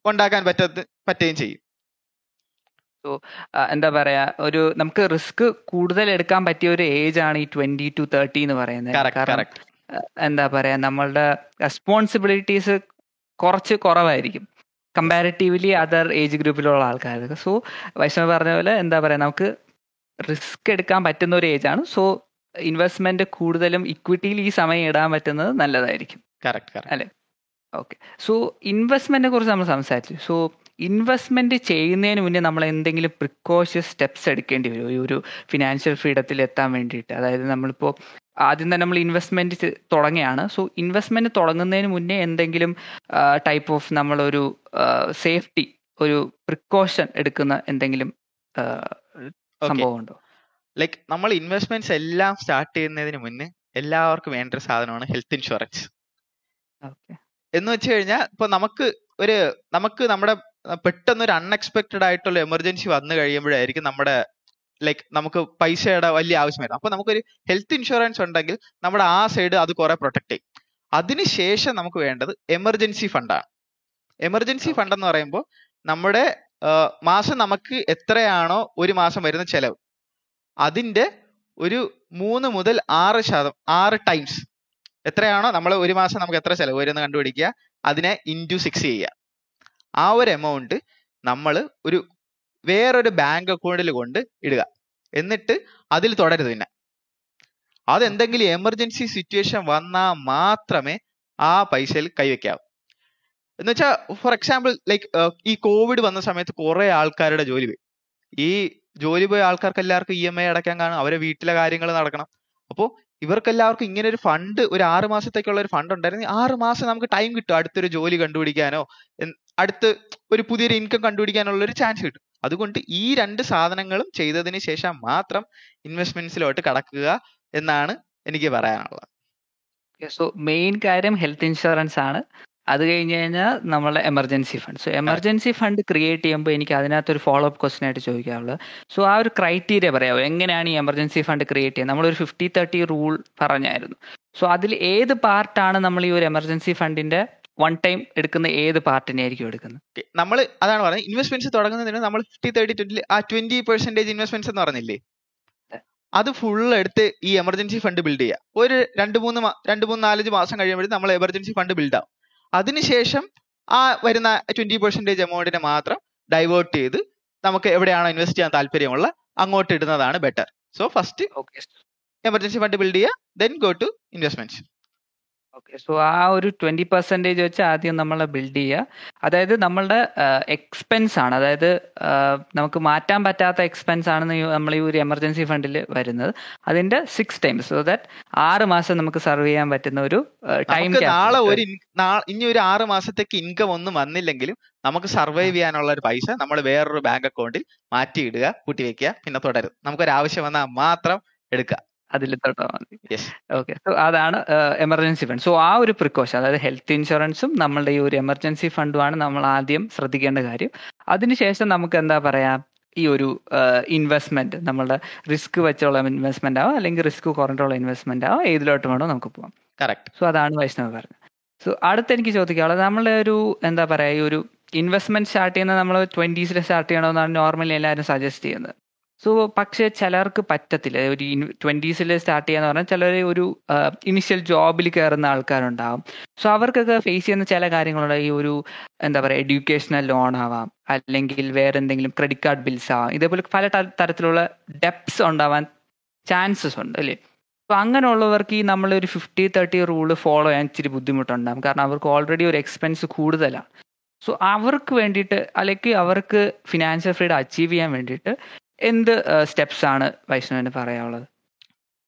ഉണ്ടാക്കാൻ പറ്റത്ത് പറ്റുകയും ചെയ്യും. സോ എന്താ പറയാ ഒരു നമുക്ക് റിസ്ക് കൂടുതൽ എടുക്കാൻ പറ്റിയ ഒരു ഏജ് ആണ് ഈ ട്വന്റി ടു തേർട്ടി എന്ന് പറയുന്നത്. എന്താ പറയാ നമ്മളുടെ റെസ്പോൺസിബിലിറ്റീസ് കുറച്ച് കുറവായിരിക്കും. കമ്പാരിറ്റീവ്ലി അതർ ഏജ് ഗ്രൂപ്പിലുള്ള ആൾക്കാർക്ക് സോ വൈഷ്ണവ് പറഞ്ഞ പോലെ എന്താ പറയാ നമുക്ക് റിസ്ക് എടുക്കാൻ പറ്റുന്ന ഒരു ഏജ് ആണ്. സോ ഇൻവെസ്റ്റ്മെന്റ് കൂടുതലും ഇക്വിറ്റിയിൽ ഈ സമയം ഇടാൻ പറ്റുന്നത് നല്ലതായിരിക്കും. അല്ലെ? ഓക്കെ സോ ഇൻവെസ്റ്റ്മെന്റിനെ കുറിച്ച് നമ്മൾ സംസാരിച്ചു. സോ ഇൻവെസ്റ്റ്മെന്റ് ചെയ്യുന്നതിന് മുന്നേ നമ്മൾ എന്തെങ്കിലും പ്രിക്കോഷ്യസ് സ്റ്റെപ്സ് എടുക്കേണ്ടി വരും. ഈ ഒരു ഫിനാൻഷ്യൽ ഫ്രീഡത്തിൽ എത്താൻ വേണ്ടിയിട്ട്. അതായത് നമ്മളിപ്പോൾ ആദ്യം തന്നെ നമ്മൾ ഇൻവെസ്റ്റ്മെന്റ് തുടങ്ങിയാണ് സോ ഇൻവെസ്റ്റ്മെന്റ് തുടങ്ങുന്നതിന് മുന്നേ എന്തെങ്കിലും ടൈപ്പ് ഓഫ് നമ്മളൊരു സേഫ്റ്റി ഒരു പ്രിക്കോഷൻ എടുക്കുന്ന എന്തെങ്കിലും സംഭവമുണ്ടോ ലൈക്ക് നമ്മൾ ഇൻവെസ്റ്റ്മെന്റ്സ് എല്ലാം സ്റ്റാർട്ട് ചെയ്യുന്നതിന് മുന്നേ എല്ലാവർക്കും വേണ്ട ഒരു സാധനമാണ് ഹെൽത്ത് ഇൻഷുറൻസ് എന്ന് വെച്ച് കഴിഞ്ഞാൽ ഇപ്പൊ നമുക്ക് ഒരു നമുക്ക് നമ്മുടെ പെട്ടെന്ന് ഒരു അൺഎക്സ്പെക്റ്റഡ് ആയിട്ടുള്ള എമർജൻസി വന്നു കഴിയുമ്പോഴായിരിക്കും നമ്മുടെ ലൈക്ക് നമുക്ക് പൈസയുടെ വലിയ ആവശ്യം വരുന്നത്. അപ്പൊ നമുക്കൊരു ഹെൽത്ത് ഇൻഷുറൻസ് ഉണ്ടെങ്കിൽ നമ്മുടെ ആ സൈഡ് അത് കുറെ പ്രൊട്ടക്ട് ചെയ്യും. അതിനുശേഷം നമുക്ക് വേണ്ടത് എമർജൻസി ഫണ്ടാണ് എമർജൻസി ഫണ്ട് എന്ന് പറയുമ്പോൾ നമ്മുടെ മാസം നമുക്ക് എത്രയാണോ ഒരു മാസം വരുന്ന ചെലവ്. അതിന്റെ ഒരു മൂന്ന് മുതൽ ആറ് ശതം ആറ് ടൈംസ് എത്രയാണോ നമ്മൾ ഒരു മാസം നമുക്ക് എത്ര ചെലവ് വരുമെന്ന് കണ്ടുപിടിക്കുക. അതിനെ ഇന്റു സിക്സ് ചെയ്യുക. ആ ഒരു എമൗണ്ട് നമ്മൾ ഒരു വേറൊരു ബാങ്ക് അക്കൗണ്ടിൽ കൊണ്ട് ഇടുക. എന്നിട്ട് അതിൽ തുടരുത് പിന്നെ. അതെന്തെങ്കിലും എമർജൻസി സിറ്റുവേഷൻ വന്നാൽ മാത്രമേ ആ പൈസയിൽ കൈവയ്ക്കാവൂ. എന്ന് വെച്ചാൽ ഫോർ എക്സാമ്പിൾ ലൈക്ക് ഈ കോവിഡ് വന്ന സമയത്ത് കുറെ ആൾക്കാരുടെ ജോലി പോയി. ഈ ജോലി പോയ ആൾക്കാർക്ക് എല്ലാവർക്കും ഇ എം ഐ അടയ്ക്കാൻ കാണും അവരെ വീട്ടിലെ കാര്യങ്ങൾ നടക്കണം. അപ്പോൾ ഇവർക്ക് എല്ലാവർക്കും ഇങ്ങനെ ഒരു ഫണ്ട് ഒരു ആറ് മാസത്തേക്കുള്ള ഒരു ഫണ്ട് ഉണ്ടായിരുന്നു. ആറ് മാസം നമുക്ക് ടൈം കിട്ടും അടുത്തൊരു ജോലി കണ്ടുപിടിക്കാനോ അടുത്ത് ഒരു പുതിയൊരു ഇൻകം കണ്ടുപിടിക്കാനുള്ള ഒരു ചാൻസ് കിട്ടും. അതുകൊണ്ട് ഈ രണ്ട് സാധനങ്ങളും ചെയ്തതിന് ശേഷം മാത്രം ഇൻവെസ്റ്റ്മെന്റ്സിലോട്ട് കടക്കുക എന്നാണ് എനിക്ക് പറയാനുള്ളത്. സോ മെയിൻ കാര്യം ഹെൽത്ത് ഇൻഷുറൻസ് ആണ്. അത് കഴിഞ്ഞ് കഴിഞ്ഞാൽ നമ്മളെ emergency fund so emergency fund create ചെയ്യുമ്പോൾ എനിക്ക് അതിനകത്തൊരു ഫോളോ അപ്പ് ക്വസ്റ്റൻ ആയിട്ട് ചോദിക്കാനുള്ളത്. സോ ആ ഒരു ക്രൈറ്റീരിയ പറയാമോ എങ്ങനെയാണ് ഈ എമർജൻസി ഫണ്ട് ക്രിയേറ്റ് ചെയ്യുന്നത്? നമ്മളൊരു ഫിഫ്റ്റി തേർട്ടി റൂൾ പറഞ്ഞായിരുന്നു. സോ അതിൽ ഏത് പാർട്ടാണ് നമ്മൾ ഈ ഒരു എമർജൻസി ഫണ്ടിന്റെ വൺ ടൈം എടുക്കുന്ന ഏത് പാർട്ടിനെ ആയിരിക്കും എടുക്കുന്നത്? നമ്മൾ അതാണ് പറയുന്നത് ഇൻവെസ്റ്റ്മെന്റ്സ് തുടങ്ങുന്നതിന് നമ്മൾ ഫിഫ്റ്റി തേർട്ടി ട്വന്റി ആ ട്വന്റി പെർസെന്റേജ് ഇൻവെസ്റ്റ്മെന്റ്സ് എന്ന് പറഞ്ഞില്ലേ? അത് ഫുൾ എടുത്ത് ഈ എമർജൻസി ഫണ്ട് ബിൽഡ് ചെയ്യുക. ഒരു രണ്ട് മൂന്ന് രണ്ട് മൂന്ന് നാലഞ്ച് മാസം കഴിയുമ്പോഴേ നമ്മൾ എമർജൻസി ഫണ്ട് ബിൽഡ് ആവും. അതിനുശേഷം ആ വരുന്ന ട്വന്റി പെർസെന്റേജ് എമൗണ്ടിനെ മാത്രം ഡൈവേർട്ട് ചെയ്ത് നമുക്ക് എവിടെയാണോ ഇൻവെസ്റ്റ് ചെയ്യാൻ താല്പര്യമുള്ള അങ്ങോട്ട് ഇടുന്നതാണ് better so first okay emergency fund build ചെയ്യുക then go to investments okay so ആ ഒരു ട്വന്റി പെർസെന്റേജ് വെച്ച് ആദ്യം നമ്മൾ ബിൽഡ് ചെയ്യുക. അതായത് നമ്മളുടെ എക്സ്പെൻസ് ആണ്. അതായത് നമുക്ക് മാറ്റാൻ പറ്റാത്ത എക്സ്പെൻസ് ആണ് നമ്മൾ ഈ ഒരു എമർജൻസി ഫണ്ടിൽ വരുന്നത്. അതിന്റെ സിക്സ് ടൈംസ് സോ ദാറ്റ് ആറ് മാസം നമുക്ക് സർവ് ചെയ്യാൻ പറ്റുന്ന ഒരു ടൈം നാളെ ഒരു ഇനി ഒരു ആറ് മാസത്തേക്ക് ഇൻകം ഒന്നും വന്നില്ലെങ്കിലും നമുക്ക് സർവൈവ് ചെയ്യാനുള്ള ഒരു പൈസ നമ്മൾ വേറൊരു ബാങ്ക് അക്കൗണ്ടിൽ മാറ്റിയിടുക കൂട്ടി വെക്കുക പിന്നെ തുടരും. നമുക്കൊരു ആവശ്യം വന്നാൽ മാത്രം എടുക്കുക. അതിൽ തൊട്ടാൽ മതി ഓക്കെ സോ അതാണ് എമർജൻസി ഫണ്ട് സോ ആ ഒരു പ്രിക്കോഷൻ അതായത് ഹെൽത്ത് ഇൻഷുറൻസും നമ്മളുടെ ഈ ഒരു എമർജൻസി ഫണ്ടുമാണ് നമ്മൾ ആദ്യം ശ്രദ്ധിക്കേണ്ട കാര്യം. അതിനുശേഷം നമുക്ക് എന്താ പറയാ? ഈ ഒരു ഇൻവെസ്റ്റ്മെന്റ് നമ്മളുടെ റിസ്ക് വെച്ചുള്ള ഇൻവെസ്റ്റ്മെന്റ് ആവാം അല്ലെങ്കിൽ റിസ്ക് കുറഞ്ഞുള്ള ഇൻവെസ്റ്റ്മെന്റ് ആവാം ഏതിലോട്ട് വേണോ നമുക്ക് പോവാം. കറക്റ്റ് സോ അതാണ് വൈഷ്ണവ് പറഞ്ഞത്. സോ അടുത്ത് എനിക്ക് ചോദിക്കാനുള്ളത് നമ്മളെ ഒരു എന്താ പറയാ? ഈ ഒരു ഇൻവെസ്റ്റ്മെന്റ് സ്റ്റാർട്ട് ചെയ്യുന്നത് നമ്മൾ ട്വന്റീസിൽ സ്റ്റാർട്ട് ചെയ്യണമെന്നാണ് നോർമലി എല്ലാവരും സജസ്റ്റ് ചെയ്യുന്നത്. സോ പക്ഷേ ചിലർക്ക് പറ്റത്തില്ല. ഒരു ട്വന്റീസിൽ സ്റ്റാർട്ട് ചെയ്യാന്ന് പറഞ്ഞാൽ ചിലർ ഒരു ഇനിഷ്യൽ ജോബിൽ കയറുന്ന ആൾക്കാരുണ്ടാവും. സോ അവർക്കൊക്കെ ഫേസ് ചെയ്യുന്ന ചില കാര്യങ്ങളുണ്ട്. ഈ ഒരു എന്താ പറയുക എഡ്യൂക്കേഷണൽ ലോൺ ആവാം. അല്ലെങ്കിൽ വേറെ എന്തെങ്കിലും ക്രെഡിറ്റ് കാർഡ് ബിൽസ് ആവാം. ഇതേപോലെ പല തരത്തിലുള്ള ഡെപ്സ് ഉണ്ടാവാൻ ചാൻസസ് ഉണ്ട് അല്ലേ? അപ്പോൾ അങ്ങനെയുള്ളവർക്ക് ഈ നമ്മളൊരു ഫിഫ്റ്റി തേർട്ടി റൂൾ ഫോളോ ചെയ്യാൻ ഇച്ചിരി ബുദ്ധിമുട്ടുണ്ടാകും കാരണം അവർക്ക് ഓൾറെഡി ഒരു എക്സ്പെൻസ് കൂടുതലാണ് സോ അവർക്ക് വേണ്ടിയിട്ട് അല്ലെങ്കിൽ അവർക്ക് ഫിനാൻഷ്യൽ ഫ്രീഡം അച്ചീവ് ചെയ്യാൻ വേണ്ടിയിട്ട് എന്ത് സ്റ്റെപ്സ് ആണ് വൈഷ്ണവിന് പറയാനുള്ളത്?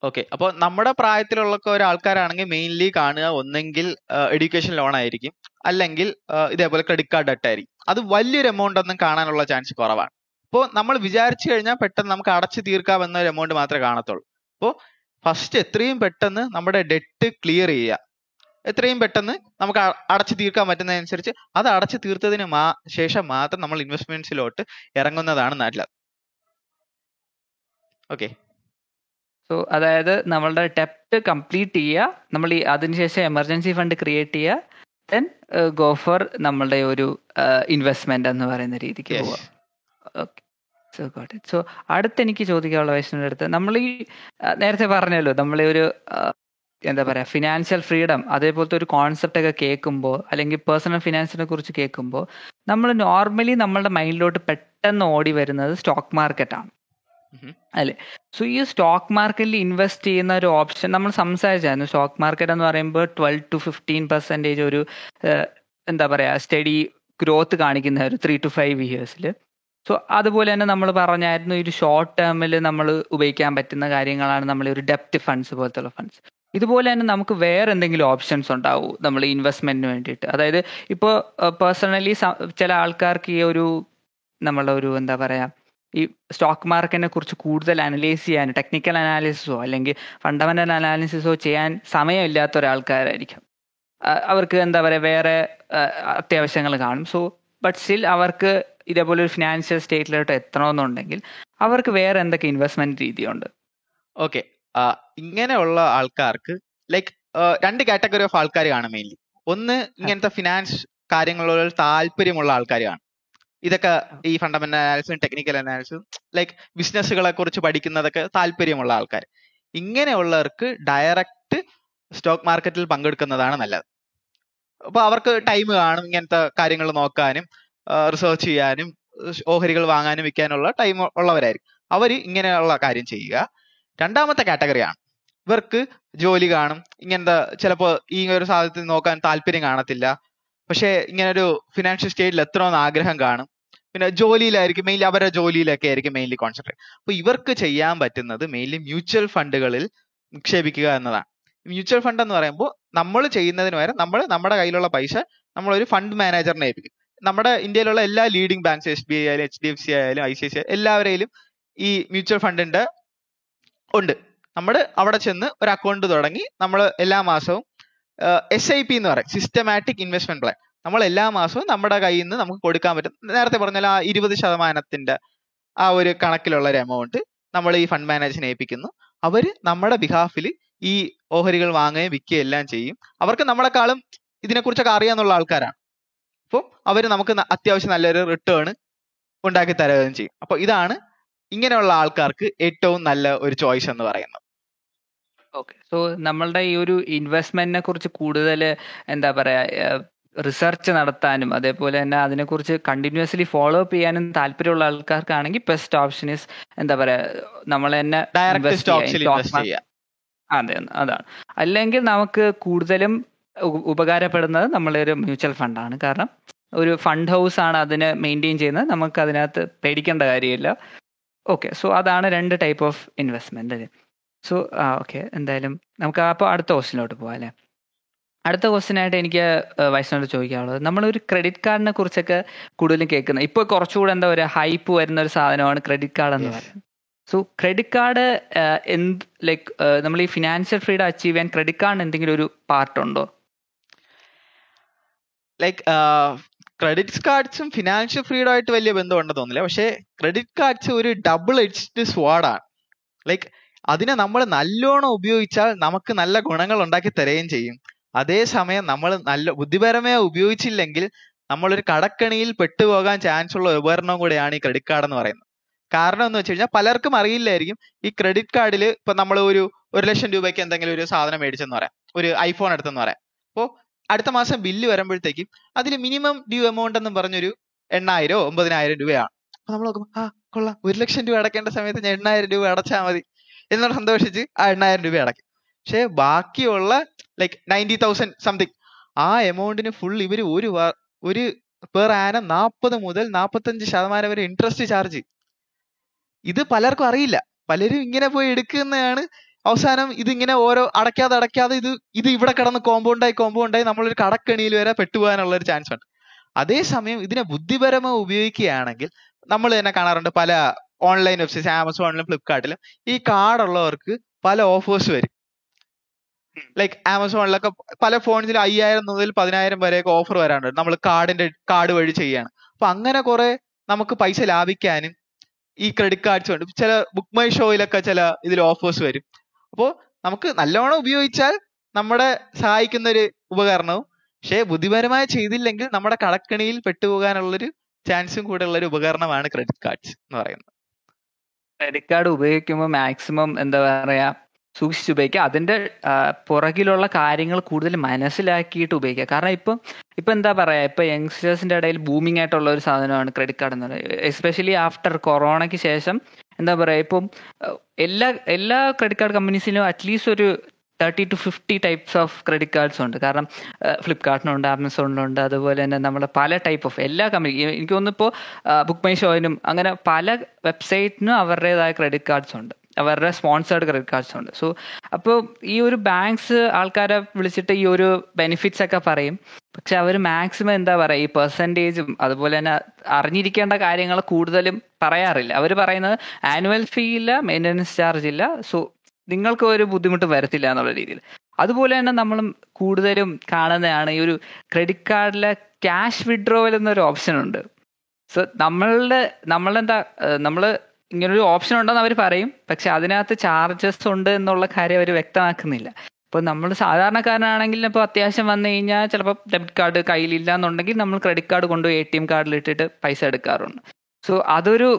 ഓക്കെ അപ്പോൾ നമ്മുടെ പ്രായത്തിലുള്ള ഒരാൾക്കാരാണെങ്കിൽ മെയിൻലി കാണുക ഒന്നെങ്കിൽ എഡ്യൂക്കേഷൻ ലോൺ ആയിരിക്കും. അല്ലെങ്കിൽ ഇതേപോലെ ക്രെഡിറ്റ് കാർഡ് ഡെറ്റ് ആയിരിക്കും. അത് വലിയൊരു എമൗണ്ട് ഒന്നും കാണാനുള്ള ചാൻസ് കുറവാണ്. അപ്പോൾ നമ്മൾ വിചാരിച്ചു കഴിഞ്ഞാൽ പെട്ടെന്ന് നമുക്ക് അടച്ചു തീർക്കാവുന്ന ഒരു എമൗണ്ട് മാത്രമേ കാണത്തുള്ളൂ. അപ്പോൾ ഫസ്റ്റ് എത്രയും പെട്ടെന്ന് നമ്മുടെ ഡെറ്റ് ക്ലിയർ ചെയ്യുക. എത്രയും പെട്ടെന്ന് നമുക്ക് അടച്ചു തീർക്കാൻ പറ്റുന്നതനുസരിച്ച് അത് അടച്ചു തീർത്തതിന് മാ ശേഷം മാത്രം നമ്മൾ ഇൻവെസ്റ്റ്മെന്റ്സിലോട്ട് ഇറങ്ങുന്നതാണ് നല്ലത്. ഓക്കെ സോ അതായത് നമ്മളുടെ ടെപ്റ്റ് കംപ്ലീറ്റ് ചെയ്യുക നമ്മൾ ഈ അതിനുശേഷം എമർജൻസി ഫണ്ട് ക്രിയേറ്റ് ചെയ്യുക ദെൻ ഗോ ഫോർ നമ്മളുടെ ഒരു ഇൻവെസ്റ്റ്മെന്റ് എന്ന് പറയുന്ന രീതിക്ക് പോവാം. Okay so got it so അടുത്ത് എനിക്ക് ചോദിക്കാനുള്ള വൈഷ്ണവിന്റെ അടുത്ത് നമ്മൾ ഈ നേരത്തെ പറഞ്ഞല്ലോ നമ്മൾ ഒരു എന്താ പറയുക ഫിനാൻഷ്യൽ ഫ്രീഡം അതേപോലത്തെ ഒരു കോൺസെപ്റ്റ് ഒക്കെ കേൾക്കുമ്പോൾ അല്ലെങ്കിൽ പേഴ്സണൽ ഫിനാൻസിനെ കുറിച്ച് കേൾക്കുമ്പോൾ നമ്മൾ നോർമലി നമ്മളുടെ മൈൻഡിലോട്ട് പെട്ടെന്ന് ഓടി വരുന്നത് സ്റ്റോക്ക് മാർക്കറ്റാണ്. അല്ലെ? സോ ഈ സ്റ്റോക്ക് മാർക്കറ്റിൽ ഇൻവെസ്റ്റ് ചെയ്യുന്ന ഒരു ഓപ്ഷൻ നമ്മൾ സംസാരിച്ചായിരുന്നു. സ്റ്റോക്ക് മാർക്കറ്റ് എന്ന് പറയുമ്പോൾ ട്വൽവ് ടു ഫിഫ്റ്റീൻ പെർസെന്റേജ് ഒരു എന്താ പറയുക സ്റ്റഡി ഗ്രോത്ത് കാണിക്കുന്ന ഒരു ത്രീ ടു ഫൈവ് ഇയേഴ്സിൽ സോ അതുപോലെ തന്നെ നമ്മൾ പറഞ്ഞായിരുന്നു ഒരു ഷോർട്ട് ടേമിൽ നമ്മൾ ഉപയോഗിക്കാൻ പറ്റുന്ന കാര്യങ്ങളാണ് നമ്മൾ ഒരു ഡെപ്റ്റ് ഫണ്ട്സ് പോലത്തുള്ള ഫണ്ട്സ് ഇതുപോലെ തന്നെ നമുക്ക് വേറെ എന്തെങ്കിലും ഓപ്ഷൻസ് ഉണ്ടാവും നമ്മൾ ഇൻവെസ്റ്റ്മെന്റിന് വേണ്ടിയിട്ട്. അതായത് ഇപ്പോൾ പേഴ്സണലി ചില ആൾക്കാർക്ക് ഈ ഒരു നമ്മളൊരു ഒരു എന്താ പറയാ ഈ സ്റ്റോക്ക് മാർക്കറ്റിനെ കുറിച്ച് കൂടുതൽ അനലൈസ് ചെയ്യാൻ ടെക്നിക്കൽ അനാലിസിസോ അല്ലെങ്കിൽ ഫണ്ടമെന്റൽ അനാലിസിസോ ചെയ്യാൻ സമയമില്ലാത്ത ഒരാൾക്കാരായിരിക്കും. അവർക്ക് എന്താ പറയുക വേറെ അത്യാവശ്യങ്ങൾ കാണും. സോ ബട്ട് സ്റ്റിൽ അവർക്ക് ഇതേപോലെ ഒരു ഫിനാൻഷ്യൽ സ്റ്റേറ്റിലോട്ട് എത്തണമെന്നുണ്ടെങ്കിൽ അവർക്ക് വേറെ എന്തൊക്കെ ഇൻവെസ്റ്റ്മെന്റ് രീതിയുണ്ട്? ഓക്കെ ഇങ്ങനെയുള്ള ആൾക്കാർക്ക് ലൈക്ക് രണ്ട് കാറ്റഗറി ഓഫ് ആൾക്കാർ കാണും മെയിൻലി ഒന്ന് ഇങ്ങനത്തെ ഫിനാൻസ് കാര്യങ്ങളോട് താല്പര്യമുള്ള ആൾക്കാർ കാണും. ഇതൊക്കെ ഈ ഫണ്ടമെന്റൽ അനാലിസിസും ടെക്നിക്കൽ അനാലിസിസും ലൈക്ക് ബിസിനസ്സുകളെ കുറിച്ച് പഠിക്കുന്നതൊക്കെ താല്പര്യമുള്ള ആൾക്കാർ. ഇങ്ങനെയുള്ളവർക്ക് ഡയറക്റ്റ് സ്റ്റോക്ക് മാർക്കറ്റിൽ പങ്കെടുക്കുന്നതാണ് നല്ലത്. അപ്പൊ അവർക്ക് ടൈം കാണും ഇങ്ങനത്തെ കാര്യങ്ങൾ നോക്കാനും റിസർച്ച് ചെയ്യാനും ഓഹരികൾ വാങ്ങാനും വിൽക്കാനുള്ള ടൈം ഉള്ളവരായിരിക്കും. അവർ ഇങ്ങനെയുള്ള കാര്യം ചെയ്യുക. രണ്ടാമത്തെ കാറ്റഗറിയാണ് ഇവർക്ക് ജോലി കാണും. ഇങ്ങനത്തെ ചിലപ്പോൾ ഈ ഒരു സാധനത്തിൽ നോക്കാൻ താല്പര്യം കാണത്തില്ല. പക്ഷേ ഇങ്ങനെ ഒരു ഫിനാൻഷ്യൽ സ്റ്റേറ്റിൽ എത്തണമെന്ന് ആഗ്രഹം കാണും. പിന്നെ ജോലിയിലായിരിക്കും മെയിൻലി അവരുടെ ജോലിയിലൊക്കെ ആയിരിക്കും മെയിൻലി കോൺസെൻട്രേറ്റ് അപ്പൊ ഇവർക്ക് ചെയ്യാൻ പറ്റുന്നത് മെയിൻലി മ്യൂച്വൽ ഫണ്ടുകളിൽ നിക്ഷേപിക്കുക എന്നതാണ്. മ്യൂച്വൽ ഫണ്ട് എന്ന് പറയുമ്പോൾ നമ്മൾ ചെയ്യുന്നതിന് പകരം നമ്മൾ നമ്മുടെ കയ്യിലുള്ള പൈസ നമ്മൾ ഒരു ഫണ്ട് മാനേജറിനെ ഏൽപ്പിക്കും. നമ്മുടെ ഇന്ത്യയിലുള്ള എല്ലാ leading banks S B I ആയാലും എച്ച് ഡി എഫ് സി ആയാലും ഐ സി ഐ സി എല്ലാവരെയും ഈ മ്യൂച്വൽ ഫണ്ടിന്റെ ഉണ്ട്. നമ്മൾ അവിടെ ചെന്ന് ഒരു അക്കൗണ്ട് തുടങ്ങി നമ്മൾ എല്ലാ മാസവും എസ് ഐ പി എന്ന് പറയും. സിസ്റ്റമാറ്റിക് ഇൻവെസ്റ്റ്മെന്റ് പ്ലാൻ നമ്മൾ എല്ലാ മാസവും നമ്മുടെ കയ്യിൽ നിന്ന് നമുക്ക് കൊടുക്കാൻ പറ്റും. നേരത്തെ പറഞ്ഞാൽ ആ ഇരുപത് ശതമാനത്തിന്റെ ആ ഒരു കണക്കിലുള്ള ഒരു എമൗണ്ട് നമ്മൾ ഈ ഫണ്ട് മാനേജറിനെ ഏൽപ്പിക്കുന്നു. അവർ നമ്മുടെ ബിഹാഫിൽ ഈ ഓഹരികൾ വാങ്ങുകയും വിൽക്കുകയും എല്ലാം ചെയ്യും. അവർക്ക് നമ്മളെക്കാളും ഇതിനെക്കുറിച്ചൊക്കെ അറിയാന്നുള്ള ആൾക്കാരാണ്. അപ്പം അവർ നമുക്ക് അത്യാവശ്യം നല്ലൊരു റിട്ടേൺ ഉണ്ടാക്കി തരുകയും ചെയ്യും. അപ്പോൾ ഇതാണ് ഇങ്ങനെയുള്ള ആൾക്കാർക്ക് ഏറ്റവും നല്ല ഒരു ചോയ്സ് എന്ന് പറയുന്നത്. ഓക്കെ സോ നമ്മളുടെ ഈ ഒരു ഇൻവെസ്റ്റ്മെന്റിനെ കുറിച്ച് കൂടുതൽ എന്താ പറയാ റിസർച്ച് നടത്താനും അതേപോലെ തന്നെ അതിനെക്കുറിച്ച് കണ്ടിന്യൂസ്ലി ഫോളോ അപ്പ് ചെയ്യാനും താല്പര്യമുള്ള ആൾക്കാർക്കാണെങ്കിൽ ബെസ്റ്റ് ഓപ്ഷൻ ഇസ് എന്താ പറയാ നമ്മൾ തന്നെ അതെ അതാണ്. അല്ലെങ്കിൽ നമുക്ക് കൂടുതലും ഉപകാരപ്പെടുന്നത് നമ്മളെ ഒരു മ്യൂച്വൽ ഫണ്ടാണ് കാരണം ഒരു ഫണ്ട് ഹൗസ് ആണ് അതിനെ മെയിന്റെയിൻ ചെയ്യുന്നത്. നമുക്ക് അതിനകത്ത് പേടിക്കേണ്ട കാര്യമില്ല. ഓക്കെ സോ അതാണ് രണ്ട് ടൈപ്പ് ഓഫ് ഇൻവെസ്റ്റ്മെന്റ് സോ ആ ഓക്കെ എന്തായാലും നമുക്ക് അപ്പോൾ അടുത്ത ക്വസ്റ്റിനോട്ട് പോകാം അല്ലേ അടുത്ത ക്വസ്റ്റ്യൻ ആയിട്ട് എനിക്ക് വൈഷ്ണവോട് ചോദിക്കാനുള്ളത്. നമ്മളൊരു ക്രെഡിറ്റ് കാർഡിനെ കുറിച്ചൊക്കെ കൂടുതലും കേൾക്കുന്നത് ഇപ്പോൾ കുറച്ചുകൂടെ എന്താ പറയുക ഹൈപ്പ് വരുന്ന ഒരു സാധനമാണ് ക്രെഡിറ്റ് കാർഡ് എന്ന്. പറയുന്നത്. സോ ക്രെഡിറ്റ് കാർഡ് എന്ത് ലൈക്ക് നമ്മൾ ഈ ഫിനാൻഷ്യൽ ഫ്രീഡം അച്ചീവ് ചെയ്യാൻ ക്രെഡിറ്റ് കാർഡിന് എന്തെങ്കിലും ഒരു പാർട്ട് ഉണ്ടോ? ലൈക്ക് ക്രെഡിറ്റ് കാർഡ്സും ഫിനാൻഷ്യൽ ഫ്രീഡം ആയിട്ട് വലിയ ബന്ധമുണ്ടെന്ന് തോന്നില്ല പക്ഷേ ക്രെഡിറ്റ് കാർഡ്സ് ഒരു ഡബിൾ എഡ്ജ്ഡ് സ്വാഡാണ് ലൈക്ക് അതിനെ നമ്മൾ നല്ലോണം ഉപയോഗിച്ചാൽ നമുക്ക് നല്ല ഗുണങ്ങൾ ഉണ്ടാക്കി തരുകയും ചെയ്യും. അതേസമയം നമ്മൾ നല്ല ബുദ്ധിപരമായി ഉപയോഗിച്ചില്ലെങ്കിൽ നമ്മൾ ഒരു കടക്കണിയിൽ പെട്ടുപോകാൻ ചാൻസ് ഉള്ള ഉപകരണം കൂടെയാണ് ഈ ക്രെഡിറ്റ് കാർഡ് എന്ന് പറയുന്നത്. കാരണം എന്ന് വെച്ച് കഴിഞ്ഞാൽ പലർക്കും അറിയില്ലായിരിക്കും ഈ ക്രെഡിറ്റ് കാർഡിൽ ഇപ്പൊ നമ്മൾ ഒരു ഒരു ലക്ഷം രൂപയ്ക്ക് എന്തെങ്കിലും ഒരു സാധനം മേടിച്ചെന്ന് പറയാം. ഒരു ഐഫോൺ എടുത്തെന്ന് പറയാം. അപ്പോൾ അടുത്ത മാസം ബില്ല് വരുമ്പോഴത്തേക്കും അതിൽ മിനിമം ഡ്യൂ എമൗണ്ട് എന്ന് പറഞ്ഞൊരു എണ്ണായിരോ ഒമ്പതിനായിരം രൂപയാണ്. അപ്പൊ നമ്മൾ നോക്കുമ്പോൾ ആ കൊള്ളാം. ഒരു ലക്ഷം രൂപ അടക്കേണ്ട സമയത്ത് ഞാൻ എണ്ണായിരം രൂപ അടച്ചാൽ മതി. എന്നോട് സന്തോഷിച്ച് ആ എണ്ണായിരം രൂപ അടക്കി പക്ഷെ ബാക്കിയുള്ള ലൈക്ക് നയന്റി തൗസൻഡ് സംതിങ് ആ എമൗണ്ടിന് ഫുൾ ഇവർ ഒരു ഒരു പെർ ആനം നാൽപ്പത് മുതൽ നാൽപ്പത്തഞ്ച് ശതമാനം വരെ ഇൻട്രസ്റ്റ് ചാർജ് ഇത് പലർക്കും അറിയില്ല. പലരും ഇങ്ങനെ പോയി എടുക്കുന്നതാണ്. അവസാനം ഇതിങ്ങനെ ഓരോ അടയ്ക്കാതെ അടയ്ക്കാതെ ഇത് ഇത് ഇവിടെ കിടന്ന് കോമ്പൗണ്ടായി കോമ്പൗണ്ടായി നമ്മളൊരു കടക്കെണിയിൽ വരെ പെട്ടുപോകാനുള്ള ഒരു ചാൻസ് ഉണ്ട്. അതേസമയം ഇതിനെ ബുദ്ധിപരമായി ഉപയോഗിക്കുകയാണെങ്കിൽ നമ്മൾ തന്നെ കാണാറുണ്ട് പല ഓൺലൈൻ വെബ്സൈറ്റ്സ് ആമസോണിലും ഫ്ലിപ്കാർട്ടിലും ഈ കാർഡ് ഉള്ളവർക്ക് പല ഓഫേഴ്സ് വരും. ലൈക്ക് ആമസോണിലൊക്കെ പല ഫോണിലും അയ്യായിരം മുതൽ പതിനായിരം വരെയൊക്കെ ഓഫർ വരാറുണ്ട്. നമ്മൾ കാർഡിന്റെ കാർഡ് വഴി ചെയ്യാണ്. അപ്പൊ അങ്ങനെ കുറെ നമുക്ക് പൈസ ലാഭിക്കാനും ഈ ക്രെഡിറ്റ് കാർഡ്സ് ഉണ്ട് ചില ബുക്ക് മൈ ഷോയിലൊക്കെ ചില ഇതിൽ ഓഫേഴ്സ് വരും. അപ്പോൾ നമുക്ക് നല്ലോണം ഉപയോഗിച്ചാൽ നമ്മുടെ സഹായിക്കുന്ന ഒരു ഉപകരണവും പക്ഷേ ബുദ്ധിപരമായി ചെയ്തില്ലെങ്കിൽ നമ്മുടെ കടക്കണിയിൽ പെട്ടുപോകാനുള്ളൊരു ചാൻസും കൂടെ ഉള്ള ഒരു ഉപകരണമാണ് ക്രെഡിറ്റ് കാർഡ്സ് എന്ന് പറയുന്നത്. ക്രെഡിറ്റ് കാർഡ് ഉപയോഗിക്കുമ്പോൾ മാക്സിമം എന്താ പറയാ സൂക്ഷിച്ച് ഉപയോഗിക്കുക. അതിന്റെ പുറകിലുള്ള കാര്യങ്ങൾ കൂടുതൽ മനസ്സിലാക്കിയിട്ട് ഉപയോഗിക്കുക. കാരണം ഇപ്പം ഇപ്പം എന്താ പറയാ ഇപ്പം യങ്സ്റ്റേഴ്സിന്റെ ഇടയിൽ ബൂമിംഗ് ആയിട്ടുള്ള ഒരു സാധനമാണ് ക്രെഡിറ്റ് കാർഡ് എന്ന് പറയുന്നത്. എസ്പെഷ്യലി ആഫ്റ്റർ കൊറോണയ്ക്ക് ശേഷം എന്താ പറയാ ഇപ്പം എല്ലാ എല്ലാ ക്രെഡിറ്റ് കാർഡ് കമ്പനീസിനും അറ്റ്ലീസ്റ്റ് ഒരു thirty to fifty types of credit cards ഉണ്ട്. കാരണം ഫ്ലിപ്കാർട്ടിനുണ്ട് ആമസോണിലുണ്ട് അതുപോലെ തന്നെ നമ്മുടെ പല ടൈപ്പ് ഓഫ് എല്ലാ കമ്പനി എനിക്ക് തോന്നുന്നു ഇപ്പോൾ ബുക്ക് മൈ ഷോയിനും അങ്ങനെ പല വെബ്സൈറ്റിനും അവരുടേതായ ക്രെഡിറ്റ് കാർഡ്സ് ഉണ്ട്. അവരുടെ സ്പോൺസേർഡ് ക്രെഡിറ്റ് കാർഡ്സ് ഉണ്ട്. സോ അപ്പോൾ ഈ ഒരു ബാങ്ക്സ് ആൾക്കാരെ വിളിച്ചിട്ട് ഈ ഒരു ബെനിഫിറ്റ്സ് ഒക്കെ പറയും. പക്ഷെ അവർ മാക്സിമം എന്താ പറയുക ഈ പെർസെന്റേജും അതുപോലെ തന്നെ അറിഞ്ഞിരിക്കേണ്ട കാര്യങ്ങൾ കൂടുതലും പറയാറില്ല. അവർ പറയുന്നത് ആനുവൽ ഫീ ഇല്ല മെയിന്റനൻസ് ചാർജ് ഇല്ല. സോ നിങ്ങൾക്ക് ഒരു ബുദ്ധിമുട്ട് വരത്തില്ല എന്നുള്ള രീതിയിൽ. അതുപോലെ തന്നെ നമ്മളും കൂടുതലും കാണുന്നതാണ് ഈ ഒരു ക്രെഡിറ്റ് കാർഡിലെ ക്യാഷ് വിഡ്രോവൽ എന്നൊരു ഓപ്ഷൻ ഉണ്ട്. സോ നമ്മളുടെ നമ്മളെന്താ നമ്മൾ ഇങ്ങനൊരു ഓപ്ഷൻ ഉണ്ടെന്ന് അവർ പറയും. പക്ഷെ അതിനകത്ത് ചാർജസ് ഉണ്ട് എന്നുള്ള കാര്യം അവർ വ്യക്തമാക്കുന്നില്ല. ഇപ്പോൾ നമ്മൾ സാധാരണക്കാരനാണെങ്കിൽ ഇപ്പോൾ അത്യാവശ്യം വന്നു കഴിഞ്ഞാൽ ചിലപ്പോൾ ഡെബിറ്റ് കാർഡ് കയ്യിലില്ല എന്നുണ്ടെങ്കിൽ നമ്മൾ ക്രെഡിറ്റ് കാർഡ് കൊണ്ടുപോയി എ ടി എം കാർഡിൽ ഇട്ടിട്ട് പൈസ എടുക്കാറുണ്ട്. സോ അതൊരു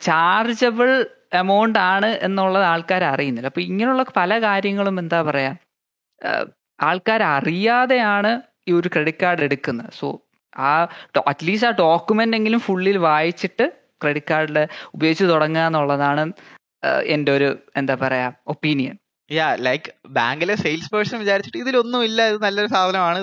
ചാർജബിൾ എമൗണ്ട് ആണ് എന്നുള്ളത് ആൾക്കാർ അറിയുന്നില്ല. അപ്പോൾ ഇങ്ങനെയുള്ള പല കാര്യങ്ങളും എന്താ പറയാ ആൾക്കാർ അറിയാതെയാണ് ഈ ഒരു ക്രെഡിറ്റ് കാർഡ് എടുക്കുന്നത്. സോ ആ അറ്റ്ലീസ്റ്റ് ആ ഡോക്യുമെന്റ് എങ്കിലും ഫുള്ളിൽ വായിച്ചിട്ട് ക്രെഡിറ്റ് കാർഡിൽ ഉപയോഗിച്ച് തുടങ്ങുക എന്നുള്ളതാണ് എന്റെ ഒരു എന്താ പറയാ ഒപ്പീനിയൻ യാ ലൈക്ക് ബാങ്കിലെ സെയിൽസ് പേഴ്സൺ വിചാരിച്ചിട്ട് ഇതിലൊന്നും ഇല്ല ഇത് നല്ലൊരു സാധനമാണ്.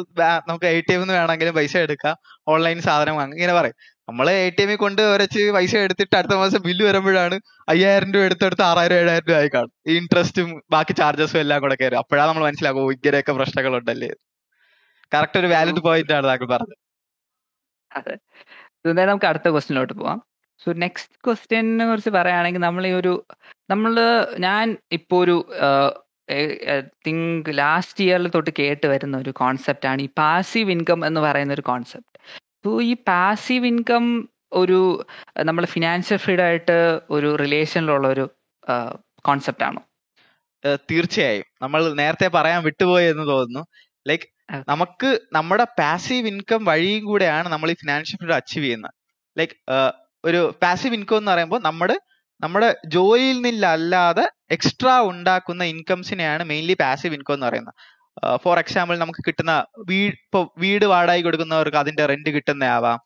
നമുക്ക് എ ടി എമ്മിൽ വേണമെങ്കിലും പൈസ എടുക്കാം. ഓൺലൈൻ സാധനം വാങ്ങാം. ഇങ്ങനെ പറയും. നമ്മൾ എ ടി എമ്മിൽ കൊണ്ട് വരച്ച് പൈസ എടുത്തിട്ട് അടുത്ത മാസം ബില്ല് വരുമ്പോഴാണ് അയ്യായിരം രൂപ എടുത്തെടുത്ത് ആറായിരം ഏഴായിരം രൂപ ആയി കാണും. ഈ ഇൻട്രസ്റ്റും ബാക്കി ചാർജസും എല്ലാം കൂടെ കയറും അപ്പോഴാണ് നമ്മൾ മനസ്സിലാക്കും ഇങ്ങനെയൊക്കെ പ്രശ്നങ്ങളുണ്ടല്ലേ? കറക്റ്റ് ഒരു വാലിഡ് പോയിന്റ് ആണ് താങ്കൾ പറഞ്ഞത്. അതെ. എന്തായാലും നമുക്ക് അടുത്ത ക്വസ്റ്റിനോട്ട് പോവാം. സോ നെക്സ്റ്റ് ക്വസ്റ്റ്യനെ കുറിച്ച് പറയുകയാണെങ്കിൽ നമ്മൾ ഈ ഒരു നമ്മൾ ഞാൻ ഇപ്പോൾ ഒരു തിങ്ക് ലാസ്റ്റ് ഇയറിൽ തൊട്ട് കേട്ട് വരുന്ന ഒരു കോൺസെപ്റ്റാണ് ഈ പാസീവ് ഇൻകം എന്ന് പറയുന്ന ഒരു കോൺസെപ്റ്റ് സോ ഈ പാസീവ് ഇൻകം ഒരു നമ്മൾ ഫിനാൻഷ്യൽ ഫ്രീഡം ആയിട്ട് ഒരു റിലേഷനിലുള്ള ഒരു കോൺസെപ്റ്റ് ആണോ? തീർച്ചയായും. നമ്മൾ നേരത്തെ പറയാൻ വിട്ടുപോയി എന്ന് തോന്നുന്നു. ലൈക്ക് നമുക്ക് നമ്മുടെ പാസീവ് ഇൻകം വഴിയും കൂടെയാണ് നമ്മൾ ഈ ഫിനാൻഷ്യൽ ഫ്രീഡം അച്ചീവ് ചെയ്യുന്നത്. ലൈക്ക് ഒരു പാസീവ് ഇൻകം എന്ന് പറയുമ്പോൾ നമ്മുടെ നമ്മുടെ ജോലിയിൽ നിന്നല്ലാതെ എക്സ്ട്രാ ഉണ്ടാക്കുന്ന ഇൻകംസിനെയാണ് മെയിൻലി പാസീവ് ഇൻകം എന്ന് പറയുന്നത്. ഫോർ എക്സാമ്പിൾ നമുക്ക് കിട്ടുന്ന വീട് ഇപ്പൊ വീട് വാടകയ്ക്ക് കൊടുക്കുന്നവർക്ക് അതിന്റെ റെന്റ് കിട്ടുന്നതാവാം.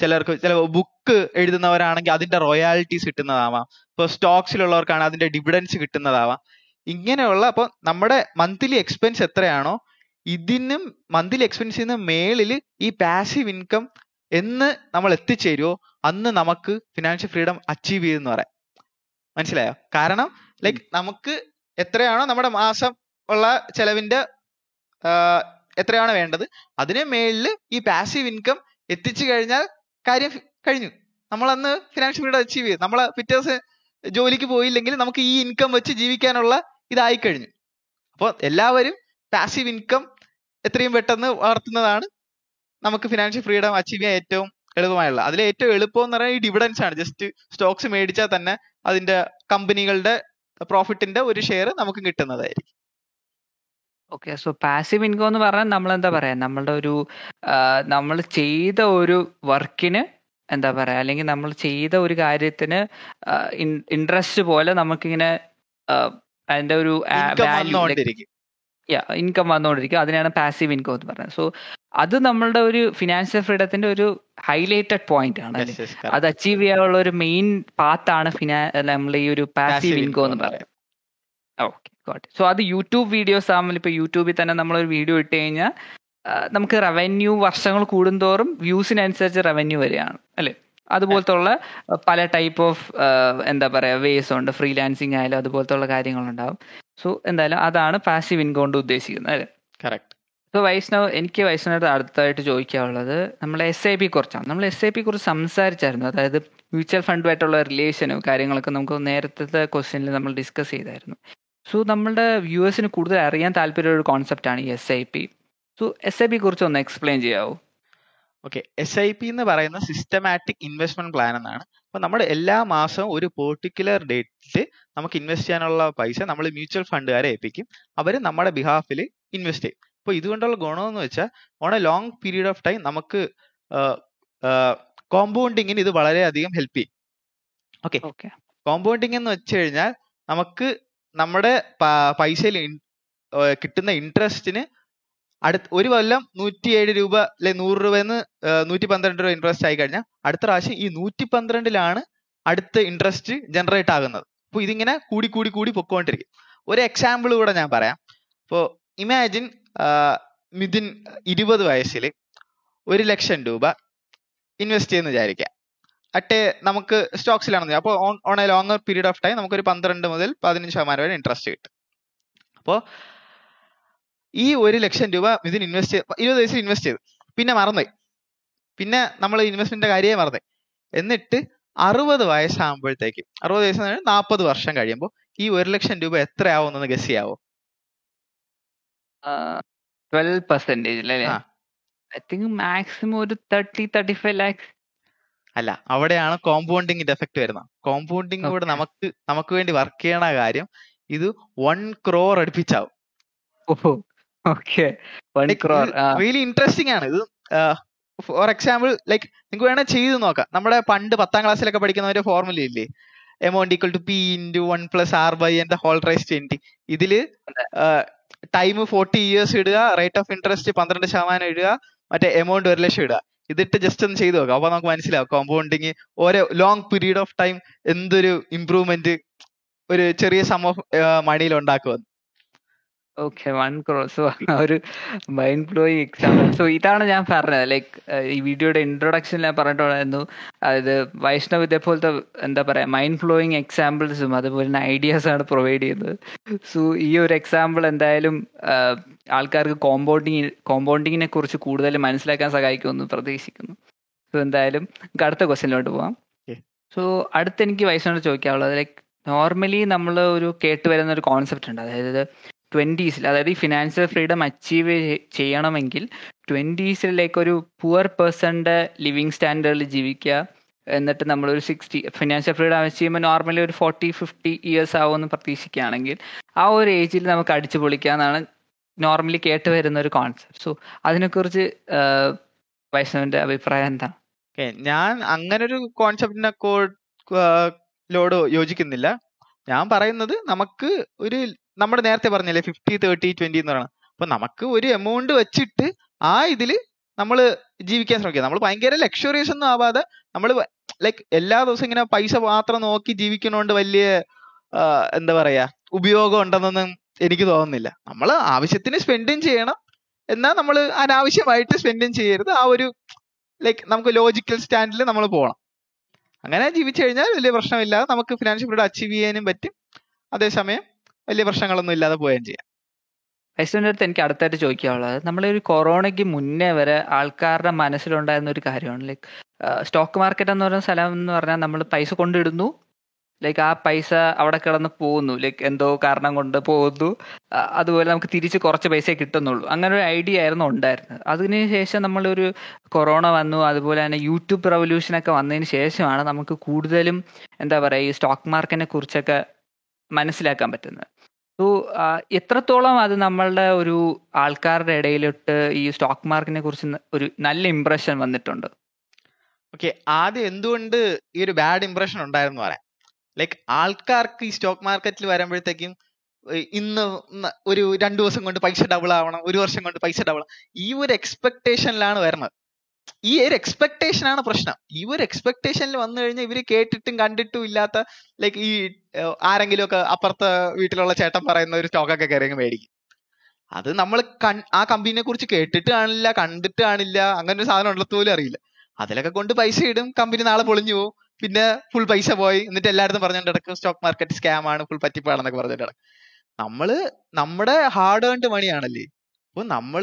ചിലർക്ക് ചില ബുക്ക് എഴുതുന്നവരാണെങ്കിൽ അതിന്റെ റോയാലിറ്റീസ് കിട്ടുന്നതാവാം. ഇപ്പൊ സ്റ്റോക്സിലുള്ളവർക്കാണ് അതിന്റെ ഡിവിഡൻസ് കിട്ടുന്നതാവാം. ഇങ്ങനെയുള്ള അപ്പൊ നമ്മുടെ മന്ത്ലി എക്സ്പെൻസ് എത്രയാണോ ഇതിനും മന്ത്ലി എക്സ്പെൻസിന് മേളിൽ ഈ പാസീവ് ഇൻകം എന്ന് നമ്മൾ എത്തിച്ചേരുവോ അന്ന് നമുക്ക് ഫിനാൻഷ്യൽ ഫ്രീഡം അച്ചീവ് ചെയ്തെന്ന് പറയാം. മനസ്സിലായോ? കാരണം ലൈക്ക് നമുക്ക് എത്രയാണോ നമ്മുടെ മാസം ഉള്ള ചെലവിന്റെ എത്രയാണോ വേണ്ടത്? അതിന് മേളിൽ ഈ പാസീവ് ഇൻകം എത്തിച്ചു കഴിഞ്ഞാൽ കാര്യം കഴിഞ്ഞു. നമ്മൾ അന്ന് ഫിനാൻഷ്യൽ ഫ്രീഡം അച്ചീവ് ചെയ്തു. നമ്മൾ പിറ്റേ ദിവസം ജോലിക്ക് പോയില്ലെങ്കിൽ നമുക്ക് ഈ ഇൻകം വെച്ച് ജീവിക്കാനുള്ള ഇതായി കഴിഞ്ഞു. അപ്പോൾ എല്ലാവരും പാസീവ് ഇൻകം എത്രയും പെട്ടെന്ന് വളർത്തുന്നതാണ് നമുക്ക് ഫിനാൻഷ്യൽ ഫ്രീഡം അച്ചീവ് ചെയ്യാൻ ഏറ്റവും എളുപ്പമായുള്ള അതിൽ ഏറ്റവും എളുപ്പം എന്ന് പറയുന്നത് ഈ ഡിവിഡൻസ് ആണ്. ജസ്റ്റ് സ്റ്റോക്സ് മേടിച്ചാൽ തന്നെ അതിന്റെ കമ്പനികളുടെ പ്രോഫിറ്റിന്റെ ഒരു ഷെയർ നമുക്ക് കിട്ടുന്നതായിരിക്കും. ഓക്കെ സോ പാസീവ് ഇൻകം എന്ന് പറഞ്ഞാൽ നമ്മൾ എന്താ പറയാ? നമ്മളുടെ ഒരു നമ്മൾ ചെയ്ത ഒരു വർക്കിന് എന്താ പറയാ? അല്ലെങ്കിൽ നമ്മൾ ചെയ്ത ഒരു കാര്യത്തിന് ഇൻട്രസ്റ്റ് പോലെ നമുക്കിങ്ങനെ അതിന്റെ ഒരു ഇൻകം വന്നുകൊണ്ടിരിക്കും. അതിനാണ് പാസീവ് ഇൻകം എന്ന് പറയുന്നത്. സോ അത് നമ്മളുടെ ഒരു ഫിനാൻഷ്യൽ ഫ്രീഡത്തിന്റെ ഒരു ഹൈലൈറ്റഡ് പോയിന്റ് ആണ് അത്. അച്ചീവ് ചെയ്യാനുള്ള ഒരു മെയിൻ പാത്താണ് ഫിനാ നമ്മൾ ഈ ഒരു പാസീവ് ഇൻകം എന്ന് പറയുന്നത്. ഓക്കെ ഗോട്ട് സോ അത് യൂട്യൂബ് വീഡിയോസ് ആകുമ്പോൾ ഇപ്പോൾ യൂട്യൂബിൽ തന്നെ നമ്മളൊരു വീഡിയോ ഇട്ട് കഴിഞ്ഞാൽ നമുക്ക് റവന്യൂ വർഷങ്ങൾ കൂടുന്തോറും വ്യൂസിനനുസരിച്ച് റവന്യൂ വരികയാണ് അല്ലേ? അതുപോലത്തെ ഉള്ള പല ടൈപ്പ് ഓഫ് എന്താ പറയുക വേസ് ഉണ്ട്. ഫ്രീലാൻസിങ് ആയാലും അതുപോലത്തെ ഉള്ള കാര്യങ്ങളുണ്ടാവും. സോ എന്തായാലും അതാണ് പാസീവ് ഇൻകം കൊണ്ട് ഉദ്ദേശിക്കുന്നത് അല്ലേ? കറക്റ്റ് സോ വൈഷ്ണവ് എനിക്ക് വൈഷ്ണവയുടെ അടുത്തായിട്ട് ചോദിക്കാനുള്ളത് നമ്മൾ എസ് ഐ പി കുറിച്ചാണ്. നമ്മൾ എസ് ഐ പി കുറിച്ച് സംസാരിച്ചായിരുന്നു. അതായത് മ്യൂച്വൽ ഫണ്ടുമായിട്ടുള്ള റിലേഷനും കാര്യങ്ങളൊക്കെ നമുക്ക് നേരത്തെ ക്വസ്റ്റ്യനിൽ നമ്മൾ ഡിസ്കസ് ചെയ്തായിരുന്നു. സോ നമ്മളുടെ വ്യൂവേഴ്സിന് കൂടുതൽ അറിയാൻ താല്പര്യമുള്ള ഒരു കോൺസെപ്റ്റാണ് ഈ S I P so S I P കുറിച്ച് ഒന്ന് എക്സ്പ്ലെയിൻ ചെയ്യാവോ? ഓക്കെ എസ് ഐ പി എന്ന് പറയുന്ന സിസ്റ്റമാറ്റിക് ഇൻവെസ്റ്റ്മെന്റ് പ്ലാൻ എന്നാണ്. അപ്പൊ നമ്മൾ എല്ലാ മാസവും ഒരു പെർട്ടിക്കുലർ ഡേറ്റിൽ നമുക്ക് ഇൻവെസ്റ്റ് ചെയ്യാനുള്ള പൈസ നമ്മൾ മ്യൂച്വൽ ഫണ്ടുകാരെ ഏൽപ്പിക്കും. അവർ നമ്മുടെ ബിഹാഫിൽ ഇൻവെസ്റ്റ് ചെയ്യും. അപ്പൊ ഇതുകൊണ്ടുള്ള ഗുണമെന്ന് വെച്ചാൽ on a long period of time നമുക്ക് കോമ്പൗണ്ടിങ്ങിന് ഇത് വളരെയധികം ഹെൽപ്പ് ചെയ്യും. ഓക്കെ ഓക്കെ കോമ്പൗണ്ടിങ് എന്ന് വെച്ച് കഴിഞ്ഞാൽ നമുക്ക് നമ്മുടെ പൈസയിൽ കിട്ടുന്ന ഇൻട്രസ്റ്റിന് അടുത്ത ഒരു കൊല്ലം നൂറ്റിയേഴ് രൂപ അല്ലെ നൂറ് രൂപന്ന് നൂറ്റി പന്ത്രണ്ട് രൂപ ഇൻട്രസ്റ്റ് ആയി കഴിഞ്ഞാൽ അടുത്ത പ്രാവശ്യം ഈ നൂറ്റി പന്ത്രണ്ടിലാണ് അടുത്ത ഇൻട്രസ്റ്റ് ജനറേറ്റ് ആകുന്നത്. അപ്പൊ ഇതിങ്ങനെ കൂടി കൂടി കൂടി പൊക്കോണ്ടിരിക്കും. ഒരു എക്സാമ്പിൾ കൂടെ ഞാൻ പറയാം. ഇപ്പോൾ ഇമാജിൻ മിഥുൻ ഇരുപത് വയസ്സിൽ ഒരു ലക്ഷം രൂപ ഇൻവെസ്റ്റ് ചെയ്യുന്ന വിചാരിക്കാം അട്ടെ നമുക്ക് സ്റ്റോക്സിലാണെന്ന് അപ്പോൾ on a longer period of time നമുക്കൊരു പന്ത്രണ്ട് മുതൽ പതിനഞ്ച് ശതമാനം വരെ ഇൻട്രസ്റ്റ് കിട്ടും. അപ്പോൾ ഈ ഒരു ലക്ഷം രൂപ ഇതിന് ഇൻവെസ്റ്റ് ഇരുപത് വയസ്സിൽ ഇൻവെസ്റ്റ് ചെയ്തു. പിന്നെ മറന്നുപോയി. പിന്നെ നമ്മൾ ഇൻവെസ്റ്റ്മെന്റിന്റെ കാര്യമേ മറന്നുപോയി. എന്നിട്ട് അറുപത് വയസ്സാകുമ്പോഴത്തേക്ക് അറുപത് വയസ്സ് നാൽപ്പത് വർഷം കഴിയുമ്പോൾ ഈ ഒരു ലക്ഷം രൂപ എത്രയാവുമെന്ന് ഗസ് ചെയ്യാവോ? ട്വൽവ് പെർസെന്റേജ് അല്ലേ? ഐ തിങ്ക് മാക്സിമം ഒരു തേർട്ടി തേർട്ടി ഫൈവ് ലാക്സ് അല്ല അവിടെയാണ് കോമ്പൗണ്ടിങ്ങിന്റെ എഫക്ട് വരുന്നത്. കോമ്പൗണ്ടിങ് കൂടെ നമുക്ക് നമുക്ക് വേണ്ടി വർക്ക് ചെയ്യണ കാര്യം ഇത് വൺ ക്രോർ അടുപ്പിച്ചാവും. റിയലി ഇൻട്രസ്റ്റിംഗ് ആണ്. ഇത് ഫോർ എക്സാമ്പിൾ ലൈക്ക് നിങ്ങൾക്ക് വേണേൽ ചെയ്ത് നോക്കാം. നമ്മുടെ പണ്ട് പത്താം ക്ലാസ്സിലൊക്കെ പഠിക്കുന്ന ഒരു ഫോർമുല ഇല്ലേ amount equal to P into one plus R by എന്റെ ഹോൾ റൈസ് ട്വന്റി ഇതിൽ ടൈം ഫോർട്ടി ഇയേഴ്സ് ഇടുക റേറ്റ് ഓഫ് ഇൻട്രസ്റ്റ് പന്ത്രണ്ട് ശതമാനം ഇടുക മറ്റേ എമൗണ്ട് ഒരു ലക്ഷം ഇടുക. ഇതിട്ട് ജസ്റ്റ് ഒന്ന് ചെയ്ത് നോക്കാം. അപ്പൊ നമുക്ക് മനസ്സിലാവും. കോമ്പൗണ്ടിങ് ഓരോ ലോങ് പീരീഡ് ഓഫ് ടൈം എന്തൊരു ഇമ്പ്രൂവ്മെന്റ് ഒരു ചെറിയ സം ഓഫ് മണിയിൽ ഉണ്ടാക്കുമെന്ന് ഓക്കെ വൺ ക്രോർ സോ ഒരു മൈൻഡ് ബ്ലോയിങ് എക്സാമ്പിൾ സോ ഇതാണ് ഞാൻ പറഞ്ഞത്. ലൈക്ക് ഈ വീഡിയോയുടെ ഇൻട്രൊഡക്ഷൻ ഞാൻ പറഞ്ഞിട്ടുണ്ടായിരുന്നു. അതായത് വൈഷ്ണവ് ഇതേപോലത്തെ എന്താ പറയുക മൈൻഡ് ബ്ലോയിങ് എക്സാമ്പിൾസും അതുപോലെ തന്നെ ഐഡിയാസ് ആണ് പ്രൊവൈഡ് ചെയ്യുന്നത്. സോ ഈ ഒരു എക്സാമ്പിൾ എന്തായാലും ആൾക്കാർക്ക് കോമ്പൗണ്ടിങ് കോമ്പൗണ്ടിങ്ങിനെ കുറിച്ച് കൂടുതൽ മനസ്സിലാക്കാൻ സഹായിക്കുമെന്ന് പ്രതീക്ഷിക്കുന്നു. സോ എന്തായാലും നമുക്ക് അടുത്ത ക്വസ്റ്റ്യനിലോട്ട് പോവാം. സോ അടുത്ത് എനിക്ക് വൈഷ്ണവ് ചോദിക്കാനുള്ളത് ലൈക്ക് നോർമലി നമ്മൾ ഒരു കേട്ടുവരുന്ന ഒരു കോൺസെപ്റ്റ് ഉണ്ട്. അതായത് ട്വന്റീസിൽ അതായത് ഈ ഫിനാൻഷ്യൽ ഫ്രീഡം അച്ചീവ് ചെയ്യണമെങ്കിൽ ട്വന്റീസിലേക്ക് ഒരു പുവർ പേഴ്സണിന്റെ ലിവിങ് സ്റ്റാൻഡേർഡിൽ ജീവിക്കുക. എന്നിട്ട് നമ്മളൊരു സിക്സ്റ്റി ഫിനാൻഷ്യൽ ഫ്രീഡം അച്ചീവ് ചെയ്യുമ്പോൾ നോർമലി ഒരു ഫോർട്ടി ഫിഫ്റ്റി ഇയേഴ്സ് ആവുമെന്ന് പ്രതീക്ഷിക്കുകയാണെങ്കിൽ ആ ഒരു ഏജിൽ നമുക്ക് അടിച്ചു പൊളിക്കാന്നാണ് നോർമലി കേട്ട് വരുന്ന ഒരു കോൺസെപ്റ്റ് സോ അതിനെക്കുറിച്ച് വൈഷ്ണവിന്റെ അഭിപ്രായം എന്താണ് ഓക്കെ ഞാൻ അങ്ങനെ ഒരു കോൺസെപ്റ്റിനെ ലോഡ് യോജിക്കുന്നില്ല. ഞാൻ പറയുന്നത് നമുക്ക് ഒരു നമ്മൾ നേരത്തെ പറഞ്ഞില്ലേ ഫിഫ്റ്റി തേർട്ടി ട്വന്റി എന്ന് പറയുന്നത് അപ്പൊ നമുക്ക് ഒരു എമൗണ്ട് വെച്ചിട്ട് ആ ഇതിൽ നമ്മൾ ജീവിക്കാൻ ശ്രമിക്കുക നമ്മൾ ഭയങ്കര ലക്ഷറീസ് ഒന്നും ആവാതെ നമ്മൾ ലൈക്ക് എല്ലാ ദിവസവും ഇങ്ങനെ പൈസ മാത്രം നോക്കി ജീവിക്കണോണ്ട് വലിയ എന്താ പറയാ ഉപയോഗം ഉണ്ടെന്നൊന്നും എനിക്ക് തോന്നുന്നില്ല. നമ്മൾ ആവശ്യത്തിന് സ്പെൻഡും ചെയ്യണം. എന്നാൽ നമ്മൾ അനാവശ്യമായിട്ട് സ്പെൻഡും ചെയ്യരുത്. ആ ഒരു ലൈക്ക് നമുക്ക് ലോജിക്കൽ സ്റ്റാൻഡിൽ നമ്മൾ പോകണം അങ്ങനെ ജീവിച്ചു കഴിഞ്ഞാൽ വലിയ പ്രശ്നമില്ലാതെ നമുക്ക് ഫിനാൻഷ്യൽ ഫ്രീഡം അച്ചീവ് ചെയ്യാനും പറ്റും. അതേസമയം വലിയ പ്രശ്നങ്ങളൊന്നും ഇല്ലാതെ പോവുകയും ചെയ്യാം. വൈഷ്ണവിന്റെ അടുത്ത് എനിക്ക് അടുത്തായിട്ട് ചോദിക്കാനുള്ളത്. ഒരു കൊറോണയ്ക്ക് മുന്നേ വരെ ആൾക്കാരുടെ മനസ്സിലുണ്ടായിരുന്ന ഒരു കാര്യമാണ്. ലൈക്ക് സ്റ്റോക്ക് മാർക്കറ്റ് എന്ന് പറയുന്ന സ്ഥലം എന്ന് പറഞ്ഞാൽ നമ്മൾ പൈസ കൊണ്ടിടുന്നു. ലൈക്ക് ആ പൈസ അവിടെ കിടന്ന് പോകുന്നു. ലൈക്ക് എന്തോ കാരണം കൊണ്ട് പോകുന്നു. അതുപോലെ നമുക്ക് തിരിച്ച് കുറച്ച് പൈസ കിട്ടുന്നുള്ളൂ. അങ്ങനെ ഒരു ഐഡിയ ആയിരുന്നു ഉണ്ടായിരുന്നത്. അതിനുശേഷം നമ്മളൊരു കൊറോണ വന്നു. അതുപോലെ തന്നെ യൂട്യൂബ് റവല്യൂഷൻ ഒക്കെ വന്നതിന് ശേഷമാണ് നമുക്ക് കൂടുതലും എന്താ പറയുക ഈ സ്റ്റോക്ക് മാർക്കറ്റിനെ കുറിച്ചൊക്കെ മനസ്സിലാക്കാൻ പറ്റുന്നത്. സോ എത്രത്തോളം അത് നമ്മളുടെ ഒരു ആൾക്കാരുടെ ഇടയിലിട്ട് ഈ സ്റ്റോക്ക് മാർക്കറ്റിനെ കുറിച്ച് ഒരു നല്ല ഇംപ്രഷൻ വന്നിട്ടുണ്ട്? ഓക്കെ ആദ്യം എന്തുകൊണ്ട് ഈ ഒരു ബാഡ് ഇംപ്രഷൻ ഉണ്ടായിരുന്നു പറയാം. ലൈക്ക് ആൾക്കാർക്ക് ഈ സ്റ്റോക്ക് മാർക്കറ്റിൽ വരുമ്പോഴത്തേക്കും ഇന്ന് ഒരു രണ്ടു ദിവസം കൊണ്ട് പൈസ ഡബിൾ ആവണം ഒരു വർഷം കൊണ്ട് പൈസ ഡബിൾ ഈ ഒരു എക്സ്പെക്ടേഷനിലാണ് വരുന്നത്. ഈ ഒരു എക്സ്പെക്ടേഷൻ ആണ് പ്രശ്നം. ഈ ഒരു എക്സ്പെക്ടേഷനിൽ വന്നു കഴിഞ്ഞാൽ ഇവർ കേട്ടിട്ടും കണ്ടിട്ടും ഇല്ലാത്ത ലൈക്ക് ഈ ആരെങ്കിലും ഒക്കെ അപ്പുറത്തെ വീട്ടിലുള്ള ചേട്ടൻ പറയുന്ന ഒരു സ്റ്റോക്കൊക്കെ അങ്ങ് മേടിക്കും. അത് നമ്മൾ ആ കമ്പനിയെ കുറിച്ച് കേട്ടിട്ട് കാണില്ല കണ്ടിട്ട് കാണില്ല അങ്ങനെ ഒരു സാധനം ഉണ്ടെന്ന് പോലും അറിയില്ല. അതിലൊക്കെ കൊണ്ട് പൈസ ഇടും കമ്പനി നാളെ പൊളിഞ്ഞു പോകും പിന്നെ ഫുൾ പൈസ പോയി എന്നിട്ട് എല്ലായിടത്തും പറഞ്ഞുകൊണ്ട് നടക്കും സ്റ്റോക്ക് മാർക്കറ്റ് സ്കാം ആണ് ഫുൾ പറ്റിപ്പാണെന്നൊക്കെ പറഞ്ഞിട്ട് നടക്കും. നമ്മൾ നമ്മുടെ ഹാർഡ് ഏൺഡ് മണിയാണല്ലേ അപ്പൊ നമ്മൾ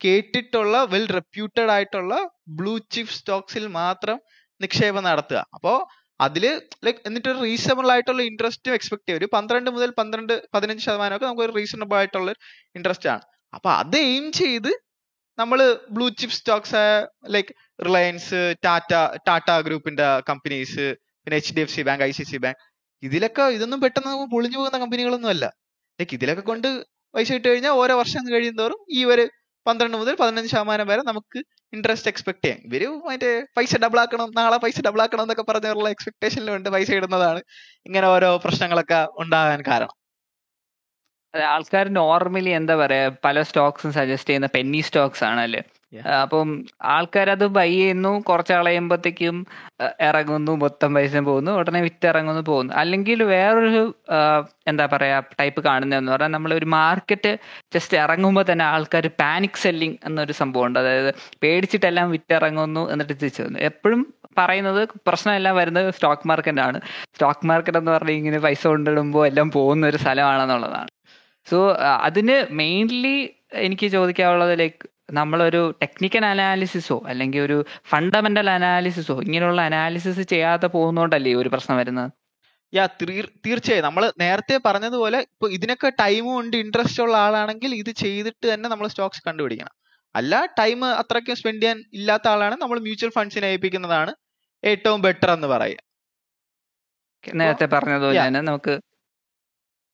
കേട്ടിട്ടുള്ള വെൽ റെപ്യൂട്ടഡ് ആയിട്ടുള്ള ബ്ലൂ ചിപ്പ് സ്റ്റോക്സിൽ മാത്രം നിക്ഷേപം നടത്തുക. അപ്പോ അതിൽ ലൈക് എന്നിട്ട് ഒരു റീസണബിൾ ആയിട്ടുള്ള ഇൻട്രസ്റ്റ് എക്സ്പെക്ട് ചെയ്യും. ഒരു പന്ത്രണ്ട് മുതൽ പന്ത്രണ്ട് പതിനഞ്ച് ശതമാനമൊക്കെ നമുക്ക് ഒരു റീസണബിൾ ആയിട്ടുള്ള ഇൻട്രസ്റ്റ് ആണ്. അപ്പൊ അത് എയിം ചെയ്ത് നമ്മൾ blue chip stocks like Reliance Tata Tata ഗ്രൂപ്പിന്റെ കമ്പനീസ് പിന്നെ H D F C bank I C C bank ഇതിലൊക്കെ ഇതൊന്നും പെട്ടെന്ന് നമുക്ക് പൊളിഞ്ഞു പോകുന്ന കമ്പനികളൊന്നും അല്ല ലൈക്ക് ഇതിലൊക്കെ കൊണ്ട് പൈസ ഇട്ട് കഴിഞ്ഞാൽ ഓരോ വർഷം കഴിയുന്തോറും ഈ ഒരു പന്ത്രണ്ട് മുതൽ പതിനഞ്ച് ശതമാനം വരെ നമുക്ക് ഇൻട്രസ്റ്റ് എക്സ്പെക്ട് ചെയ്യാം. ഇവർ മറ്റേ പൈസ ഡബിൾ ആക്കണം നാളെ പൈസ ഡബിൾ ആക്കണം എന്നൊക്കെ പറഞ്ഞുള്ള എക്സ്പെക്ടേഷനിലുണ്ട് പൈസ ഇടുന്നതാണ്. ഇങ്ങനെ ഓരോ പ്രശ്നങ്ങളൊക്കെ ഉണ്ടാകാൻ കാരണം. ആൾക്കാർ നോർമലി എന്താ പറയാ പല സ്റ്റോക്സും സജസ്റ്റ് ചെയ്യുന്ന പെന്നി സ്റ്റോക്സ് ആണല്ലേ? അപ്പം ആൾക്കാരത് ബൈ ചെയ്യുന്നു കുറച്ച് കളയുമ്പോഴത്തേക്കും ഇറങ്ങുന്നു മൊത്തം പൈസ പോകുന്നു ഉടനെ വിറ്റിറങ്ങുന്നു പോകുന്നു. അല്ലെങ്കിൽ വേറൊരു എന്താ പറയാ ടൈപ്പ് കാണുന്നതെന്ന് പറഞ്ഞാൽ നമ്മൾ ഒരു മാർക്കറ്റ് ജസ്റ്റ് ഇറങ്ങുമ്പോൾ തന്നെ ആൾക്കാർ പാനിക് സെല്ലിംഗ് എന്നൊരു സംഭവം ഉണ്ട് അതായത് പേടിച്ചിട്ടെല്ലാം വിറ്റിറങ്ങുന്നു എന്നിട്ട് തിരിച്ചു വന്നു. എപ്പോഴും പറയുന്നത് പ്രശ്നമെല്ലാം വരുന്നത് സ്റ്റോക്ക് മാർക്കറ്റ് ആണ്. സ്റ്റോക്ക് മാർക്കറ്റ് എന്ന് പറഞ്ഞാൽ ഇങ്ങനെ പൈസ കൊണ്ടിടുമ്പോൾ എല്ലാം പോകുന്ന ഒരു സ്ഥലമാണെന്നുള്ളതാണ് സോ അതിന് മെയിൻലി എനിക്ക് ചോദിക്കാനുള്ളത് ലൈക്ക് നമ്മളൊരു ടെക്നിക്കൽ അനാലിസിസോ അല്ലെങ്കിൽ ഒരു ഫണ്ടമെന്റൽ അനാലിസിസോ ഇങ്ങനെയുള്ള അനാലിസിസ് ചെയ്യാതെ പോകുന്നോണ്ടല്ലേ ഒരു പ്രശ്നം വരുന്നത്? യാ തീർച്ചയായും. നമ്മൾ നേരത്തെ പറഞ്ഞതുപോലെ ഇപ്പൊ ഇതിനൊക്കെ ടൈമും ഉണ്ട് ഇൻട്രസ്റ്റ് ഉള്ള ആളാണെങ്കിൽ ഇത് ചെയ്തിട്ട് തന്നെ നമ്മൾ സ്റ്റോക്സ് കണ്ടുപിടിക്കണം. അല്ല ടൈം അത്രയ്ക്കും സ്പെൻഡ് ചെയ്യാൻ ഇല്ലാത്ത ആളാണ് നമ്മൾ മ്യൂച്വൽ ഫണ്ട്സിനെ ഏൽപ്പിക്കുന്നതാണ് ഏറ്റവും ബെറ്റർ എന്ന് പറയുക. നേരത്തെ പറഞ്ഞതുപോലെ. തന്നെ നമുക്ക്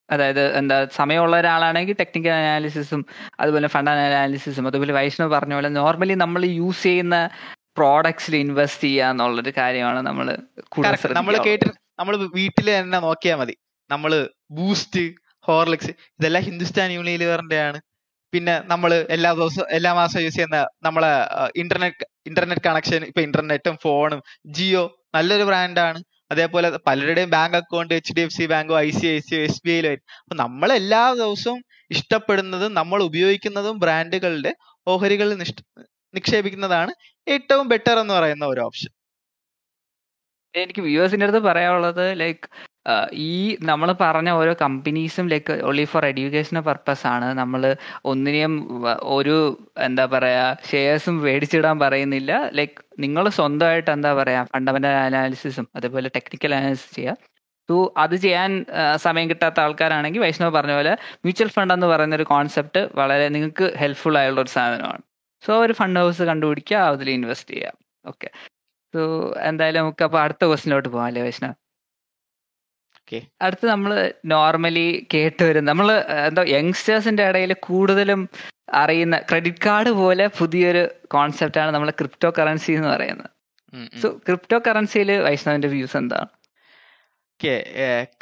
അതായത് എന്താ സമയമുള്ള ഒരാളാണെങ്കിൽ ടെക്നിക്കൽ അനാലിസിസും അതുപോലെ ഫണ്ട് അനാലിസിസും അതുപോലെ വൈഷ്ണവ് പറഞ്ഞ പോലെ നോർമലി നമ്മൾ യൂസ് ചെയ്യുന്ന പ്രോഡക്ട്സിൽ ഇൻവെസ്റ്റ് ചെയ്യുക എന്നുള്ളൊരു കാര്യമാണ് നമ്മൾ നമ്മൾ കേട്ട് നമ്മൾ വീട്ടിൽ തന്നെ നോക്കിയാൽ മതി. നമ്മൾ ബൂസ്റ്റ് ഹോർലിക്സ് ഇതെല്ലാം ഹിന്ദുസ്ഥാൻ യൂണിലിവറിന്റെ ആണ് പിന്നെ നമ്മൾ എല്ലാ ദിവസവും എല്ലാ മാസവും യൂസ് ചെയ്യുന്ന നമ്മളെ ഇന്റർനെറ്റ് ഇന്റർനെറ്റ് കണക്ഷൻ ഇപ്പൊ ഇന്റർനെറ്റും ഫോണും ജിയോ നല്ലൊരു ബ്രാൻഡാണ് അതേപോലെ പലരുടെയും bank account H D F C ബാങ്കോ I C I C S B ഐയിലും അപ്പൊ നമ്മൾ എല്ലാ ദിവസവും ഇഷ്ടപ്പെടുന്നതും നമ്മൾ ഉപയോഗിക്കുന്നതും ബ്രാൻഡുകളുടെ ഓഹരികളിൽ നിക്ഷേപിക്കുന്നതാണ് ഏറ്റവും ബെറ്റർ എന്ന് പറയുന്ന ഒരു ഓപ്ഷൻ എനിക്ക് വ്യൂവേഴ്സിന്റെ അടുത്ത് പറയാനുള്ളത് ലൈക്ക് ഈ നമ്മൾ പറഞ്ഞ ഓരോ കമ്പനീസും like only for educational purpose ആണ്. നമ്മൾ ഒന്നിനെയും ഒരു എന്താ പറയാ ഷെയർസും മേടിച്ചിടാൻ പറയുന്നില്ല. ലൈക്ക് നിങ്ങൾ സ്വന്തമായിട്ട് എന്താ പറയാ ഫണ്ടമെന്റൽ അനാലിസിസും അതേപോലെ ടെക്നിക്കൽ അനാലിസിസ് ചെയ്യുക സോ അത് ചെയ്യാൻ സമയം കിട്ടാത്ത ആൾക്കാരാണെങ്കിൽ വൈഷ്ണവ് പറഞ്ഞ പോലെ മ്യൂച്വൽ ഫണ്ട് എന്ന് പറയുന്ന ഒരു കോൺസെപ്റ്റ് വളരെ നിങ്ങൾക്ക് ഹെൽപ്ഫുൾ ആയുള്ള ഒരു സാധനമാണ്. സോ ഒരു ഫണ്ട് ഹൗസ് കണ്ടുപിടിക്കുക അതിൽ ഇൻവെസ്റ്റ് ചെയ്യുക. ഓക്കെ സോ എന്തായാലും നമുക്ക് അപ്പോൾ അടുത്ത ക്വസ്റ്റിനോട്ട് പോകാം അല്ലേ വൈഷ്ണവ്. അടുത്ത് നമ്മൾ നോർമലി കേട്ട് വരും നമ്മൾ എന്തോ യങ്സ്റ്റേഴ്സിന്റെ ഇടയിൽ കൂടുതലും അറിയുന്ന ക്രെഡിറ്റ് കാർഡ് പോലെ പുതിയൊരു കോൺസെപ്റ്റ് ആണ് നമ്മൾ ക്രിപ്റ്റോ കറൻസി എന്ന് പറയുന്നത്. സോ ക്രിപ്റ്റോ കറൻസിയിൽ വൈഷ്ണവിന്റെ വ്യൂസ് എന്താണ്? ഓക്കെ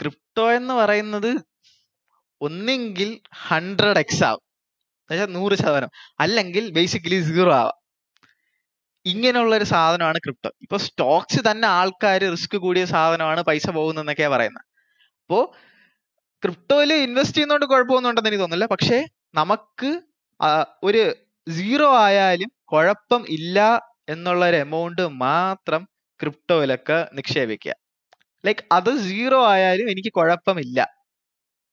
ക്രിപ്റ്റോ എന്ന് പറയുന്നത് ഒന്നെങ്കിൽ ഹൺഡ്രഡ് എക്സ് ആവും. നൂറ് ശതമാനം. അല്ലെങ്കിൽ ബേസിക്കലി സീറോ ആവാം. ഇങ്ങനെയുള്ള ഒരു സാധനമാണ് ക്രിപ്റ്റോ ഇപ്പൊ സ്റ്റോക്സ് തന്നെ ആൾക്കാർ റിസ്ക് കൂടിയ സാധനമാണ് പൈസ പോകുന്നതെന്നൊക്കെയാ പറയുന്നത് അപ്പോ ക്രിപ്റ്റോയിൽ ഇൻവെസ്റ്റ് ചെയ്യുന്നതുകൊണ്ട് കുഴപ്പമൊന്നും ഉണ്ടെന്ന് എനിക്ക് തോന്നുന്നില്ല. പക്ഷേ നമുക്ക് ഒരു സീറോ ആയാലും കുഴപ്പം ഇല്ല എന്നുള്ള ഒരു എമൗണ്ട് മാത്രം ക്രിപ്റ്റോയിലൊക്കെ നിക്ഷേപിക്കുക. ലൈക്ക് അത് സീറോ ആയാലും എനിക്ക് കുഴപ്പമില്ല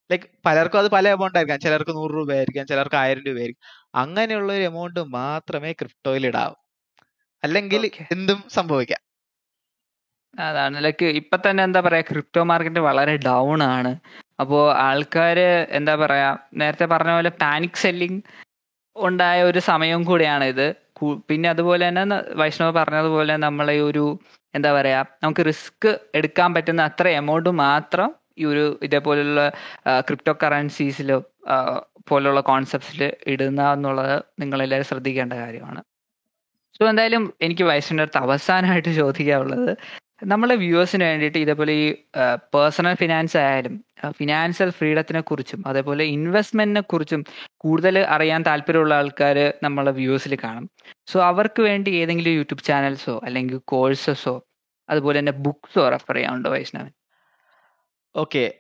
ലൈക്ക് പലർക്കും അത് പല എമൗണ്ട് ആയിരിക്കാം. ചിലർക്ക് നൂറ് രൂപ ആയിരിക്കാം ചിലർക്ക് ആയിരം രൂപ ആയിരിക്കും അങ്ങനെയുള്ള ഒരു എമൗണ്ട് മാത്രമേ ക്രിപ്റ്റോയിൽ ഇടാവൂ. അല്ലെങ്കിൽ എന്തും സംഭവിക്കാം. അതാണ്. ലൈക്ക് ഇപ്പൊ തന്നെ എന്താ പറയാ ക്രിപ്റ്റോ മാർക്കറ്റ് വളരെ ഡൗൺ ആണ്. അപ്പോ ആൾക്കാര് എന്താ പറയാ നേരത്തെ പറഞ്ഞ പോലെ പാനിക് സെല്ലിംഗ് ഉണ്ടായ ഒരു സമയം കൂടിയാണ് ഇത്. പിന്നെ അതുപോലെ തന്നെ വൈഷ്ണവ് പറഞ്ഞതുപോലെ നമ്മളെ ഒരു എന്താ പറയാ നമുക്ക് റിസ്ക് എടുക്കാൻ പറ്റുന്ന അത്ര എമൗണ്ട് മാത്രം ഈ ഒരു ഇതേപോലെയുള്ള ക്രിപ്റ്റോ കറൻസീസിലോ പോലുള്ള കോൺസെപ്റ്റ്സിൽ ഇടുന്ന എന്നുള്ളത് നിങ്ങളെല്ലാവരും ശ്രദ്ധിക്കേണ്ട കാര്യമാണ്. സോ എന്തായാലും എനിക്ക് വൈഷ്ണവിന്റെ അടുത്ത് അവസാനമായിട്ട് ചോദിക്കാനുള്ളത് നമ്മളെ വ്യൂവേഴ്സിന് വേണ്ടിയിട്ട് ഇതേപോലെ ഈ പേഴ്സണൽ ഫിനാൻസ് ആയാലും ഫിനാൻഷ്യൽ ഫ്രീഡത്തിനെ കുറിച്ചും അതേപോലെ ഇൻവെസ്റ്റ്മെന്റിനെ കുറിച്ചും കൂടുതൽ അറിയാൻ താല്പര്യമുള്ള ആൾക്കാർ നമ്മളെ വ്യൂവേഴ്സിൽ കാണും. സോ അവർക്ക് വേണ്ടി ഏതെങ്കിലും യൂട്യൂബ് ചാനൽസോ അല്ലെങ്കിൽ കോഴ്സസോ അതുപോലെ തന്നെ ബുക്സോ റെഫർ ചെയ്യാനുണ്ടോ വൈഷ്ണവൻ? ഓക്കെ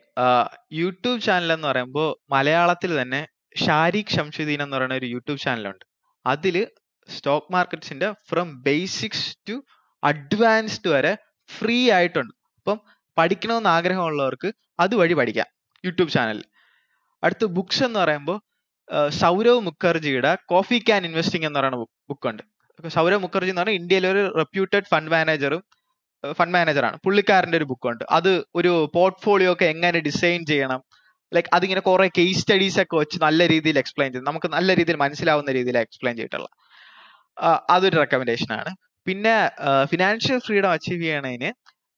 യൂട്യൂബ് ചാനൽ എന്ന് പറയുമ്പോൾ മലയാളത്തിൽ തന്നെ ഷാരിഖ് ഷംഷുദ്ദീൻ എന്ന് പറയുന്ന ഒരു യൂട്യൂബ് ചാനലുണ്ട്. അതിൽ സ്റ്റോക്ക് മാർക്കറ്റ്സിന്റെ ഫ്രം ബേസിക്സ് ടു അഡ്വാൻസ്ഡ് വരെ ഫ്രീ ആയിട്ടുണ്ട്. അപ്പം പഠിക്കണമെന്ന് ആഗ്രഹമുള്ളവർക്ക് അതുവഴി പഠിക്കാം യൂട്യൂബ് ചാനലിൽ. അടുത്ത് ബുക്സ് എന്ന് പറയുമ്പോൾ സൗരവ് മുഖർജിയുടെ കോഫി ക്യാൻ ഇൻവെസ്റ്റിംഗ് എന്ന് പറയുന്ന ബുക്ക് ഉണ്ട്. സൗരവ് മുഖർജി എന്ന് പറഞ്ഞാൽ ഇന്ത്യയിലെ ഒരു റെപ്യൂട്ടഡ് ഫണ്ട് മാനേജറും ഫണ്ട് മാനേജറാണ് പുള്ളിക്കാരന്റെ ഒരു ബുക്ക് ഉണ്ട്. അത് ഒരു പോർട്ട്ഫോളിയോ ഒക്കെ എങ്ങനെ ഡിസൈൻ ചെയ്യണം ലൈക്ക് അതിങ്ങനെ കുറെ കേസ് സ്റ്റഡീസ് ഒക്കെ വെച്ച് നല്ല രീതിയിൽ എക്സ്പ്ലെയിൻ ചെയ്ത് നമുക്ക് നല്ല രീതിയിൽ മനസ്സിലാവുന്ന രീതിയിൽ എക്സ്പ്ലെയിൻ ചെയ്തിട്ടുള്ള അതൊരു റെക്കമെൻഡേഷൻ ആണ്. പിന്നെ ഫിനാൻഷ്യൽ ഫ്രീഡം അച്ചീവ് ചെയ്യണതിന്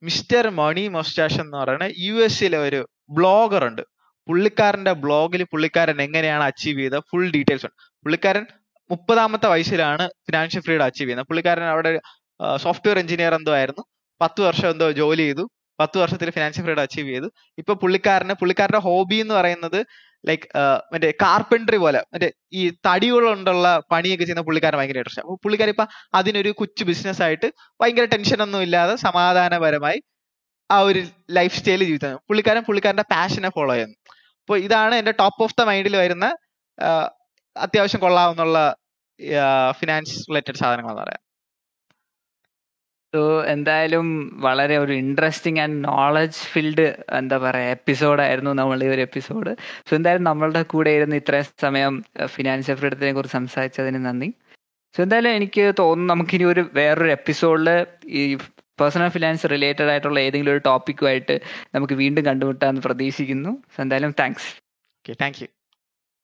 മിസ്റ്റർ മണി മൊസ്റ്റാഷ് എന്ന് പറയുന്ന യു എസിലെ ഒരു ബ്ലോഗർ ഉണ്ട്. പുള്ളിക്കാരന്റെ ബ്ലോഗിൽ പുള്ളിക്കാരൻ എങ്ങനെയാണ് അച്ചീവ് ചെയ്ത ഫുൾ ഡീറ്റെയിൽസ് ഉണ്ട്. പുള്ളിക്കാരൻ മുപ്പതാമത്തെ വയസ്സിലാണ് ഫിനാൻഷ്യൽ ഫ്രീഡം അച്ചീവ് ചെയ്യുന്നത്. പുള്ളിക്കാരൻ അവിടെ സോഫ്റ്റ്വെയർ എഞ്ചിനീയർ എന്തോ ആയിരുന്നു. പത്ത് വർഷം എന്തോ ജോലി ചെയ്തു. പത്ത് വർഷത്തിൽ ഫിനാൻഷ്യൽ ഫ്രീഡം അച്ചീവ് ചെയ്തു. ഇപ്പൊ പുള്ളിക്കാരന് പുള്ളിക്കാരന്റെ ഹോബി എന്ന് പറയുന്നത് ലൈക്ക് മറ്റേ കാർപ്പൻട്രി പോലെ മറ്റേ ഈ തടികൾ കൊണ്ടുള്ള പണിയൊക്കെ ചെയ്യുന്ന പുള്ളിക്കാരൻ ഭയങ്കര ഇൻട്രസ്റ്റ് അപ്പൊ പുള്ളിക്കാരി ഇപ്പൊ അതിനൊരു കൊച്ചു ബിസിനസ് ആയിട്ട് ഭയങ്കര ടെൻഷൻ ഒന്നും ഇല്ലാതെ സമാധാനപരമായി ആ ഒരു ലൈഫ് സ്റ്റൈൽ ജീവിതം പുള്ളിക്കാരൻ പുള്ളിക്കാരന്റെ പാഷനെ ഫോളോ ചെയ്യുന്നു. അപ്പോൾ ഇതാണ് എന്റെ ടോപ്പ് ഓഫ് ദ മൈൻഡിൽ വരുന്ന ആ, അത്യാവശ്യം കൊള്ളാവുന്നുള്ള ഫിനാൻസ് റിലേറ്റഡ് സാധനങ്ങൾ എന്ന് പറയാം. സോ എന്തായാലും വളരെ ഒരു ഇൻട്രസ്റ്റിംഗ് ആൻഡ് നോളജ് ഫിൽഡ് എന്താ പറയുക എപ്പിസോഡായിരുന്നു നമ്മളുടെ ഈ ഒരു എപ്പിസോഡ് സോ എന്തായാലും നമ്മളുടെ കൂടെ ഇരുന്ന് ഇത്രയും സമയം ഫിനാൻഷ്യൽ ഫ്രീഡത്തിനെ കുറിച്ച് സംസാരിച്ചതിന് നന്ദി. സോ എന്തായാലും എനിക്ക് തോന്നുന്നു നമുക്കിനി ഒരു വേറൊരു എപ്പിസോഡിൽ ഈ പേഴ്സണൽ ഫിനാൻസ് റിലേറ്റഡ് ആയിട്ടുള്ള ഏതെങ്കിലും ഒരു ടോപ്പിക്കുമായിട്ട് നമുക്ക് വീണ്ടും കണ്ടുമുട്ടാമെന്ന് പ്രതീക്ഷിക്കുന്നു. സോ എന്തായാലും താങ്ക്സ് താങ്ക് യു